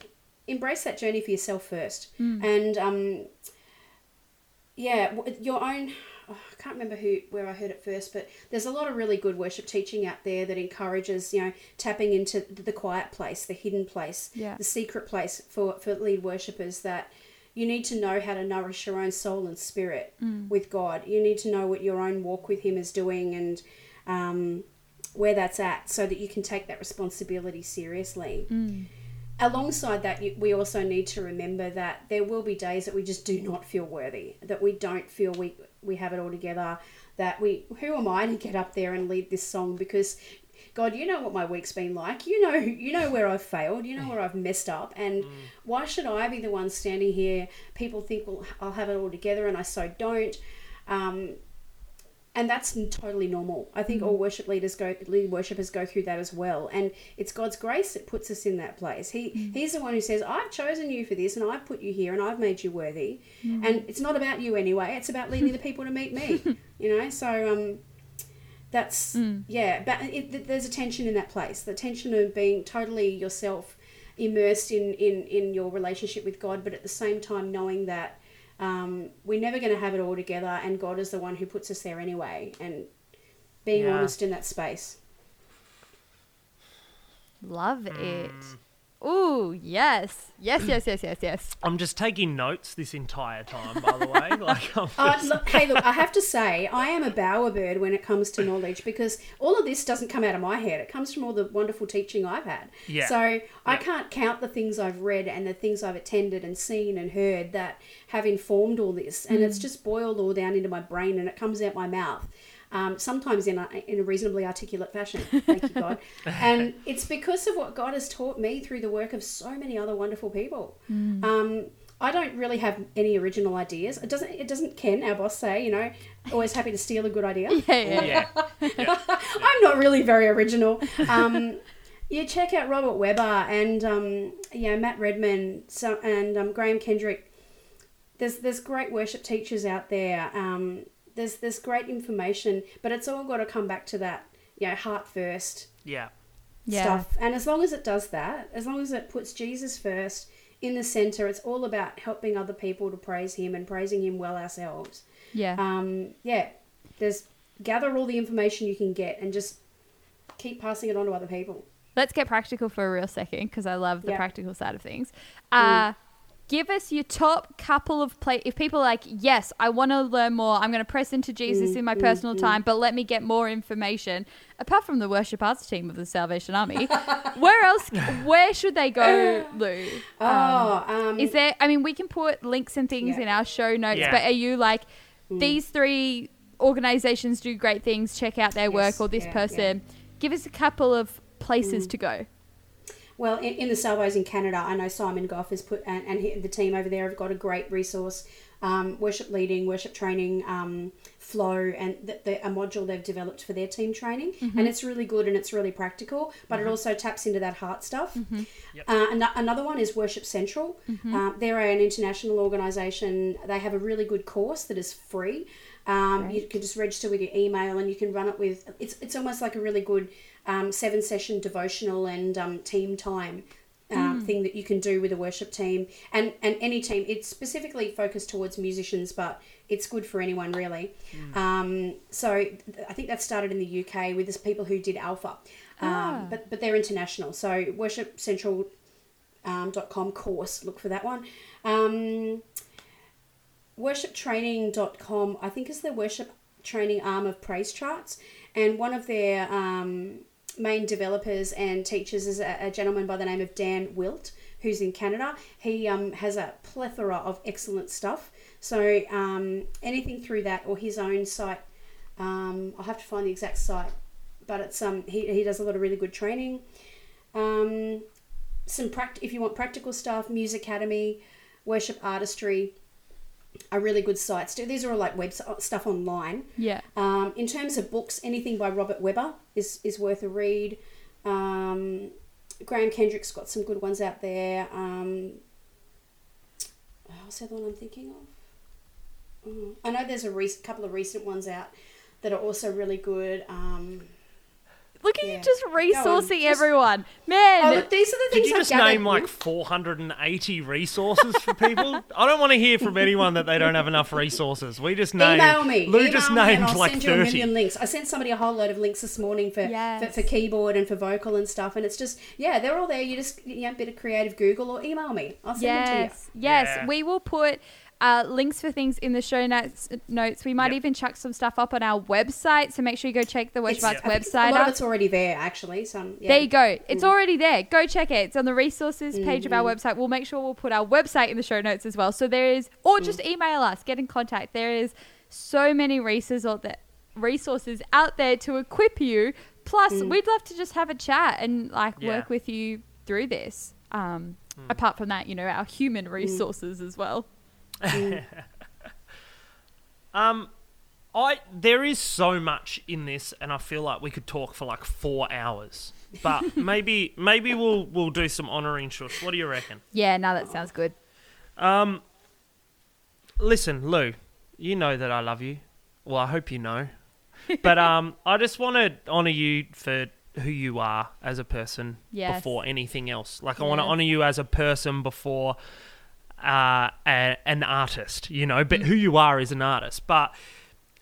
embrace that journey for yourself first, and um, yeah, your own. oh, I can't remember who where I heard it first, but there's a lot of really good worship teaching out there that encourages you know tapping into the quiet place, the hidden place, Yeah. the secret place for for lead worshippers. That you need to know how to nourish your own soul and spirit with God. You need to know what your own walk with Him is doing and um, where that's at, so that you can take that responsibility seriously. Alongside that you, we also need to remember that there will be days that we just do not feel worthy that we don't feel we we have it all together that we who am i to get up there and lead this song? Because god you know what my week's been like. You know you know where i've failed. You know where i've messed up. And why should i be the one standing here? People think well i'll have it all together and i so don't. Um, and that's totally normal. I think mm. all worship leaders go, lead worshipers go through that as well, and it's God's grace that puts us in that place. He mm. He's the one who says, "I've chosen you for this, and I've put you here, and I've made you worthy." Mm. And it's not about you anyway; it's about leading the people to meet me. You know, so um, that's yeah. But it, th- there's a tension in that place. The tension of being totally yourself immersed in, in, in your relationship with God, but at the same time knowing that um, we're never going to have it all together, and God is the one who puts us there anyway, and being Yeah. honest in that space. Love it. Ooh, yes. Yes, yes, yes, yes, yes. I'm just taking notes this entire time, by the way. Like, I'm Uh, just- look, hey, look, I have to say, I am a bowerbird when it comes to knowledge because all of this doesn't come out of my head. It comes from all the wonderful teaching I've had. Yeah. So I can't count the things I've read and the things I've attended and seen and heard that have informed all this. And it's just boiled all down into my brain and it comes out my mouth. Um, sometimes in a, in a reasonably articulate fashion. Thank you, God. and it's because of what God has taught me through the work of so many other wonderful people. Um, I don't really have any original ideas. It doesn't. It doesn't. Ken, our boss, say you know, always happy to steal a good idea. Yeah, yeah. yeah. I'm not really very original. Um, you check out Robert Webber and um, you know Matt Redman so, and um, Graham Kendrick. There's there's great worship teachers out there. Um, there's there's great information, but it's all got to come back to that you know heart first Yeah. Yeah. stuff. And as long as it does that, as long as it puts Jesus first in the center, it's all about helping other people to praise Him and praising Him well ourselves. Yeah. Um, yeah, there's gather all the information you can get and just keep passing it on to other people. Let's get practical for a real second because I love the Yeah. practical side of things. Uh, give us your top couple of play. If people are like, yes, I want to learn more, I'm going to press into Jesus Mm, in my mm, personal mm. time, but let me get more information. Apart from the worship arts team of the Salvation Army, where else? Where should they go, uh, Lou? Oh, um, um, Is there? I mean, we can put links and things Yeah. in our show notes, Yeah. but are you like mm. these three organizations do great things? Check out their work, or this yeah, person. Give us a couple of places to go. Well, in, in the Salvos in Canada, I know Simon Goff has put, and, and he, the team over there have got a great resource um, worship leading, worship training, um, flow, and the, the, a module they've developed for their team training. And it's really good and it's really practical, but it also taps into that heart stuff. Yep. Uh, an- another one is Worship Central. Um, they're an international organisation. They have a really good course that is free. Um, You can just register with your email and you can run it with. It's it's almost like a really good um, seven session devotional and um, team time. Um, Thing that you can do with a worship team and and any team. It's specifically focused towards musicians, but it's good for anyone really. Um, so I think that started in the UK with this people who did Alpha, um, but but they're international. So Worship Central um, .com course. Look for that one. Um, worshiptraining.com, I think, is the worship training arm of Praise Charts. And one of their um, main developers and teachers is a, a gentleman by the name of Dan Wilt, who's in Canada. He um, has a plethora of excellent stuff. So um, anything through that or his own site, um, I'll have to find the exact site, but it's um, he, he does a lot of really good training. Um, some pract- if you want practical stuff, Muse Academy, Worship Artistry are really good sites. These are all like web stuff online. Yeah. Um, in terms of books, anything by Robert Webber is, is worth a read. Um, Graham Kendrick's got some good ones out there. Um, oh, what's the other one I'm thinking of? Mm, I know there's a rec- couple of recent ones out that are also really good. Um, Look at Yeah. you just resourcing just- everyone. Oh, Man. oh, look, these are the Did things you I've just name like 480 resources for people? I don't want to hear from anyone that they don't have enough resources. We just named. Email me. Lou Email just me and named I'll like send you a million links. I sent somebody a whole load of links this morning for, Yes. for for keyboard and for vocal and stuff, and it's just yeah, they're all there. You just you know, a bit of creative Google or email me. I'll send them to you. Yes, yes. Yeah. We will put uh, links for things in the show notes. Notes. We might Yep. even chuck some stuff up on our website, so make sure you go check the Worship It's- Arts I think website A lot out. of it's already there, actually. Some yeah. There you go. It's mm. already there. Go check it. It's on the resources page of our mm-hmm. website. We'll make sure we'll put our website in the show notes as well. So there is, or mm. just email us, get in contact. There is so many resources out there, resources out there to equip you. Plus, mm. we'd love to just have a chat and like Yeah. work with you through this. Um, Apart from that, you know, our human resources as well. Um, I there is so much in this, and I feel like we could talk for like four hours. But maybe maybe we'll we'll do some honoring shush. What do you reckon? Yeah, now that sounds good. Um, listen, Lou, you know that I love you. Well, I hope you know. But um, I just want to honor you for who you are as a person Yes. before anything else. Like I want to honor you as a person before uh, a, an artist, you know, but who you are is an artist. But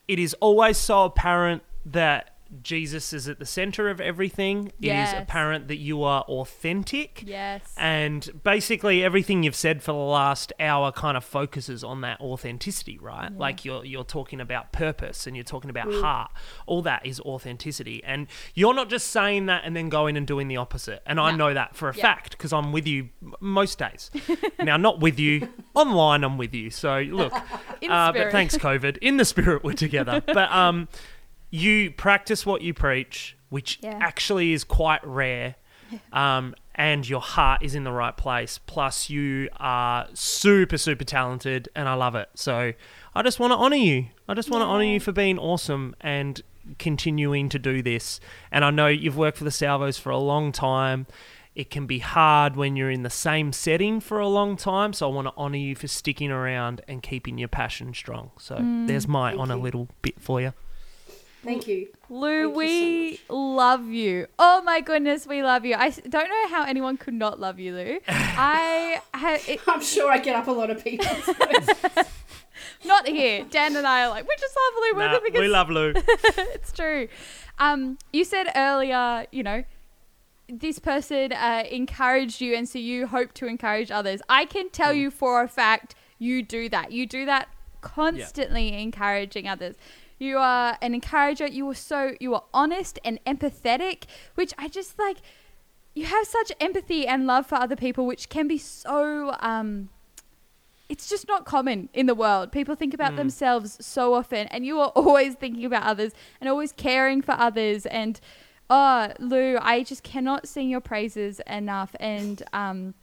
it is always so apparent that Jesus is at the center of everything. It Yes. is apparent that you are authentic. Yes. And basically, everything you've said for the last hour kind of focuses on that authenticity, right? Like you're you're talking about purpose and you're talking about heart. All that is authenticity, and you're not just saying that and then going and doing the opposite. And I know that for a Yeah. fact because I'm with you most days. now, not with you online. I'm with you. So look, In uh, but thanks, COVID. In the spirit, we're together. but um, you practice what you preach, which Yeah. actually is quite rare. Um, and your heart is in the right place. Plus, you are super, super talented, and I love it. So, I just want to honor you. I just want to honor you for being awesome and continuing to do this. And I know you've worked for the Salvos for a long time. It can be hard when you're in the same setting for a long time. So, I want to honor you for sticking around and keeping your passion strong. So, there's my honor you. little bit for you. Thank you. Lou, Thank you we so love you. Oh my goodness, we love you. I don't know how anyone could not love you, Lou. I ha- it, I'm sure I get up a lot of people. not here. Dan and I are like, we're just lovely. We're Nah, the biggest we love Lou. it's true. Um, you said earlier, you know, this person uh, encouraged you, and so you hope to encourage others. I can tell you for a fact you do that. You do that constantly, encouraging others. You are an encourager. You are so you are honest and empathetic, which I just like. You have such empathy and love for other people, which can be so. Um, it's just not common in the world. People think about themselves so often, and you are always thinking about others and always caring for others. And oh, Lou, I just cannot sing your praises enough. And um,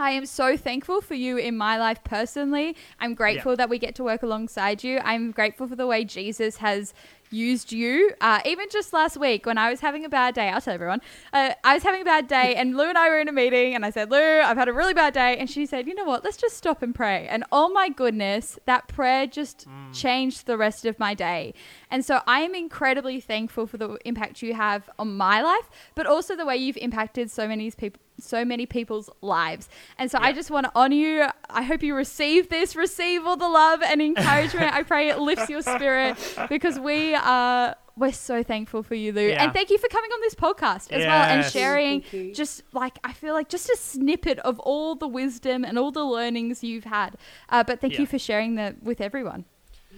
I am so thankful for you in my life personally. I'm grateful that we get to work alongside you. I'm grateful for the way Jesus has used you. Uh, even just last week when I was having a bad day, I'll tell everyone, uh, I was having a bad day and Lou and I were in a meeting and I said, Lou, I've had a really bad day. And she said, you know what, let's just stop and pray. And oh my goodness, that prayer just changed the rest of my day. And so I am incredibly thankful for the impact you have on my life, but also the way you've impacted so many people so many people's lives. And so I just want to honor you. I hope you receive this, receive all the love and encouragement. I pray it lifts your spirit because we are we're so thankful for you, Lou. Yeah. And thank you for coming on this podcast as well and sharing just like I feel like just a snippet of all the wisdom and all the learnings you've had. Uh, but thank Yeah. you for sharing that with everyone.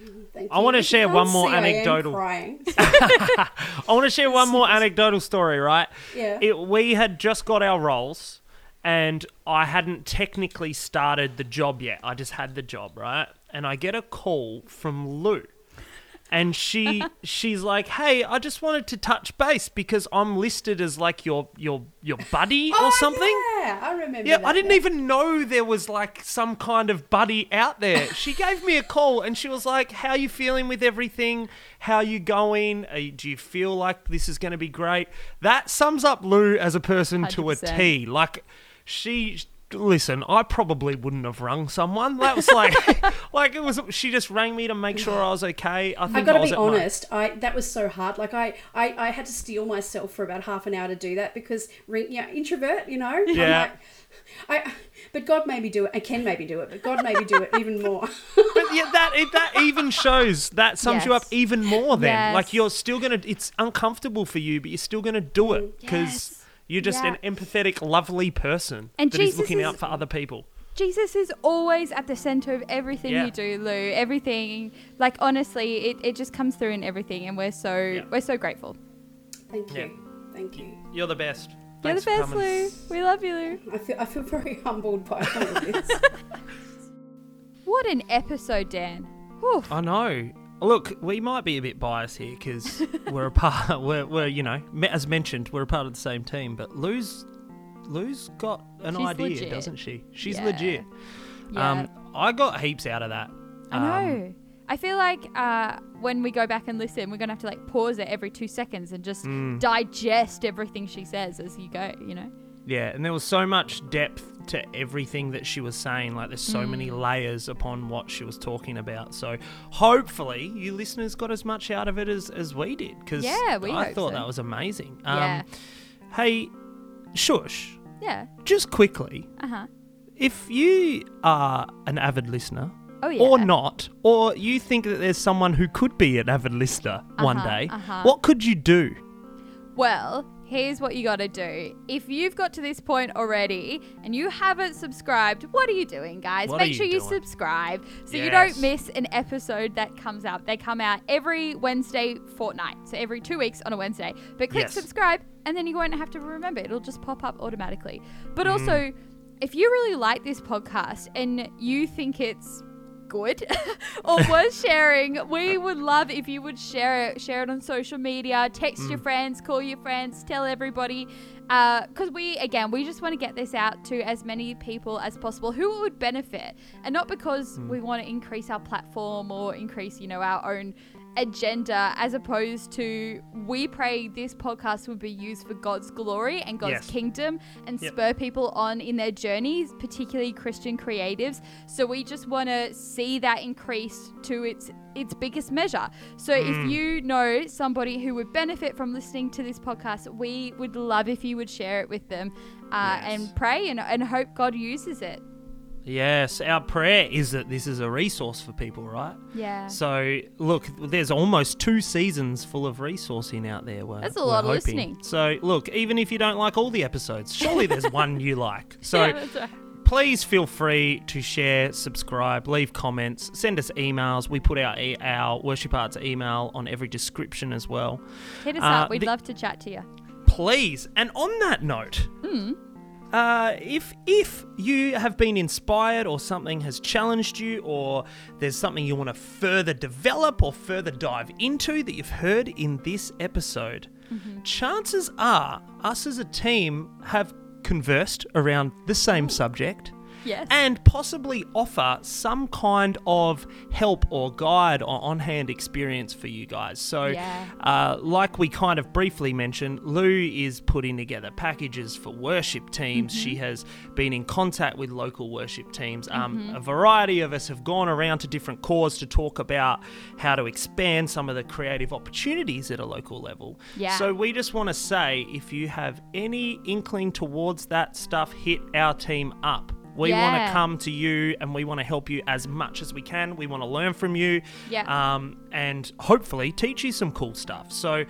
I wanna share one more I anecdotal. I want to share one more anecdotal story, right? Yeah. It, we had just got our roles, and I hadn't technically started the job yet. I just had the job, right? And I get a call from Lou. And she she's like, "Hey, I just wanted to touch base because I'm listed as like your your your buddy or Oh, something." Yeah, I remember. Yeah, that I didn't even know there was like some kind of buddy out there. She gave me a call and she was like, "How you feeling with everything? How you going? Are you- do you feel like this is going to be great?" That sums up Lou as a person to a 100%. T. Like she listen, I probably wouldn't have rung someone. That was like like it was she just rang me to make sure I was okay. I think I gotta be at my- honest. I that was so hard. Like I, I, I had to steel myself for about half an hour to do that because ring, yeah, introvert. You know. Yeah. like- I, but God made me do it. I can maybe do it, but God made me do it even more. But yeah, that it, that even shows that sums you up even more. Then, Yes. like you're still gonna, it's uncomfortable for you, but you're still gonna do it mm, because Yes. You're just Yeah. an empathetic, lovely person And that is Jesus looking is- out for other people. Jesus is always at the center of everything Yeah. you do, Lou. Everything, like honestly, it, it just comes through in everything, and we're so Yeah. we're so grateful. Thank you. Yeah. Thank you. You're the best. You're the Thanks for best, coming. Lou. We love you, Lou. I feel I feel very humbled by all of this. What an episode, Dan. Whew. I know. Look, we might be a bit biased here because we're a part. We're, we're you know, as mentioned, we're a part of the same team. But Lou's Lou's got an She's idea, legit. doesn't she? She's Yeah. legit. Yeah. Um, I got heaps out of that. I Um, know. I feel like uh, when we go back and listen, we're gonna have to like pause it every two seconds and just Mm. digest everything she says as you go. You know. Yeah, and there was so much depth to everything that she was saying. Like, there's so many Mm. layers upon what she was talking about. So, hopefully, you listeners got as much out of it as, as we did. Because Yeah, we I thought so. that was amazing. Um, Yeah. Hey, Shush, Yeah. just quickly, Uh huh. if you are an avid listener, Oh yeah. or not, or you think that there's someone who could be an avid listener one Uh-huh, day, uh-huh. what could you do? Well, here's what you got to do. If you've got to this point already and you haven't subscribed, what are you doing, guys? What Make you sure you doing? subscribe so you don't miss an episode that comes out. They come out every Wednesday fortnight, so every two weeks on a Wednesday. But click Yes. subscribe, and then you won't have to remember. It'll just pop up automatically. But Mm. also, if you really like this podcast and you think it's good or worth sharing, we would love if you would share it. Share it on social media, text your mm. friends, call your friends, tell everybody. Uh, because we, again, we just want to get this out to as many people as possible who it would benefit. And not because mm. we want to increase our platform or increase, you know, our own agenda, as opposed to we pray this podcast would be used for God's glory and God's Yes. kingdom and Yep. spur people on in their journeys, particularly Christian creatives. So we just want to see that increase to its its biggest measure. So Mm. if you know somebody who would benefit from listening to this podcast, we would love if you would share it with them uh, Yes. and pray and, and hope God uses it. Yes, our prayer is that this is a resource for people, right? Yeah. So, look, there's almost two seasons full of resourcing out there. We're, That's a lot of hoping. listening. So, look, even if you don't like all the episodes, surely there's one you like. So, Yeah, right. please feel free to share, subscribe, leave comments, send us emails. We put our our worship arts email on every description as well. Hit us Uh, up. We'd the- love to chat to you. Please. And on that note, Hmm. Uh, if if you have been inspired or something has challenged you or there's something you want to further develop or further dive into that you've heard in this episode, Mm-hmm. chances are us as a team have conversed around the same subject Yes. and possibly offer some kind of help or guide or on hand experience for you guys. So, Yeah. uh, like we kind of briefly mentioned, Lou is putting together packages for worship teams. Mm-hmm. She has been in contact with local worship teams. Um, Mm-hmm. A variety of us have gone around to different corps to talk about how to expand some of the creative opportunities at a local level. Yeah. So, we just want to say if you have any inkling towards that stuff, hit our team up. We want to come to you and we want to help you as much as we can. We want to learn from you Yeah. um, and hopefully teach you some cool stuff. So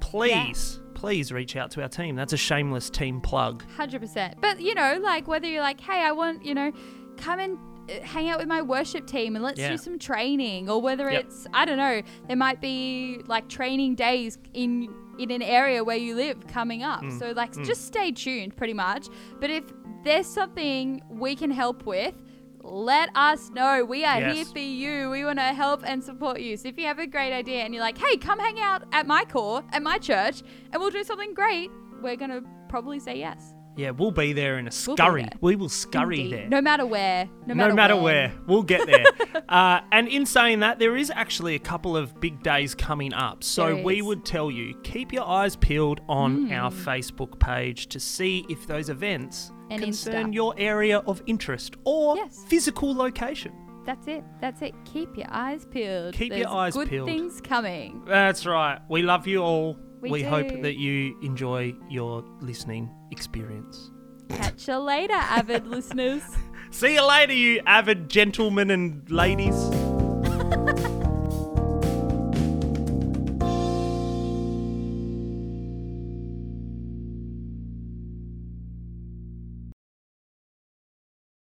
please, please reach out to our team. That's a shameless team plug. Hundred percent. But you know, like whether you're like, hey, I want you know, come and uh, hang out with my worship team and let's Yeah. do some training, or whether Yep. it's I don't know, there might be like training days in in an area where you live coming up. Mm. So like, just stay tuned, pretty much. But if there's something we can help with. Let us know. We are Yes. here for you. We want to help and support you. So if you have a great idea and you're like, hey, come hang out at my corps, at my church, and we'll do something great, we're going to probably say yes. Yeah, we'll be there in a We'll scurry. We will scurry Indeed. there. No matter where. No no matter, matter where, we'll get there. uh, and in saying that, there is actually a couple of big days coming up. So we. Would tell you keep your eyes peeled on our Facebook page to see if those events And concern your area of interest or Yes. physical location. That's it. That's it. Keep your eyes peeled. Keep your There's eyes good peeled. things coming. That's right. We love you all. We hope do. that you enjoy your listening experience. Catch you later, avid listeners. See you later, you avid gentlemen and ladies.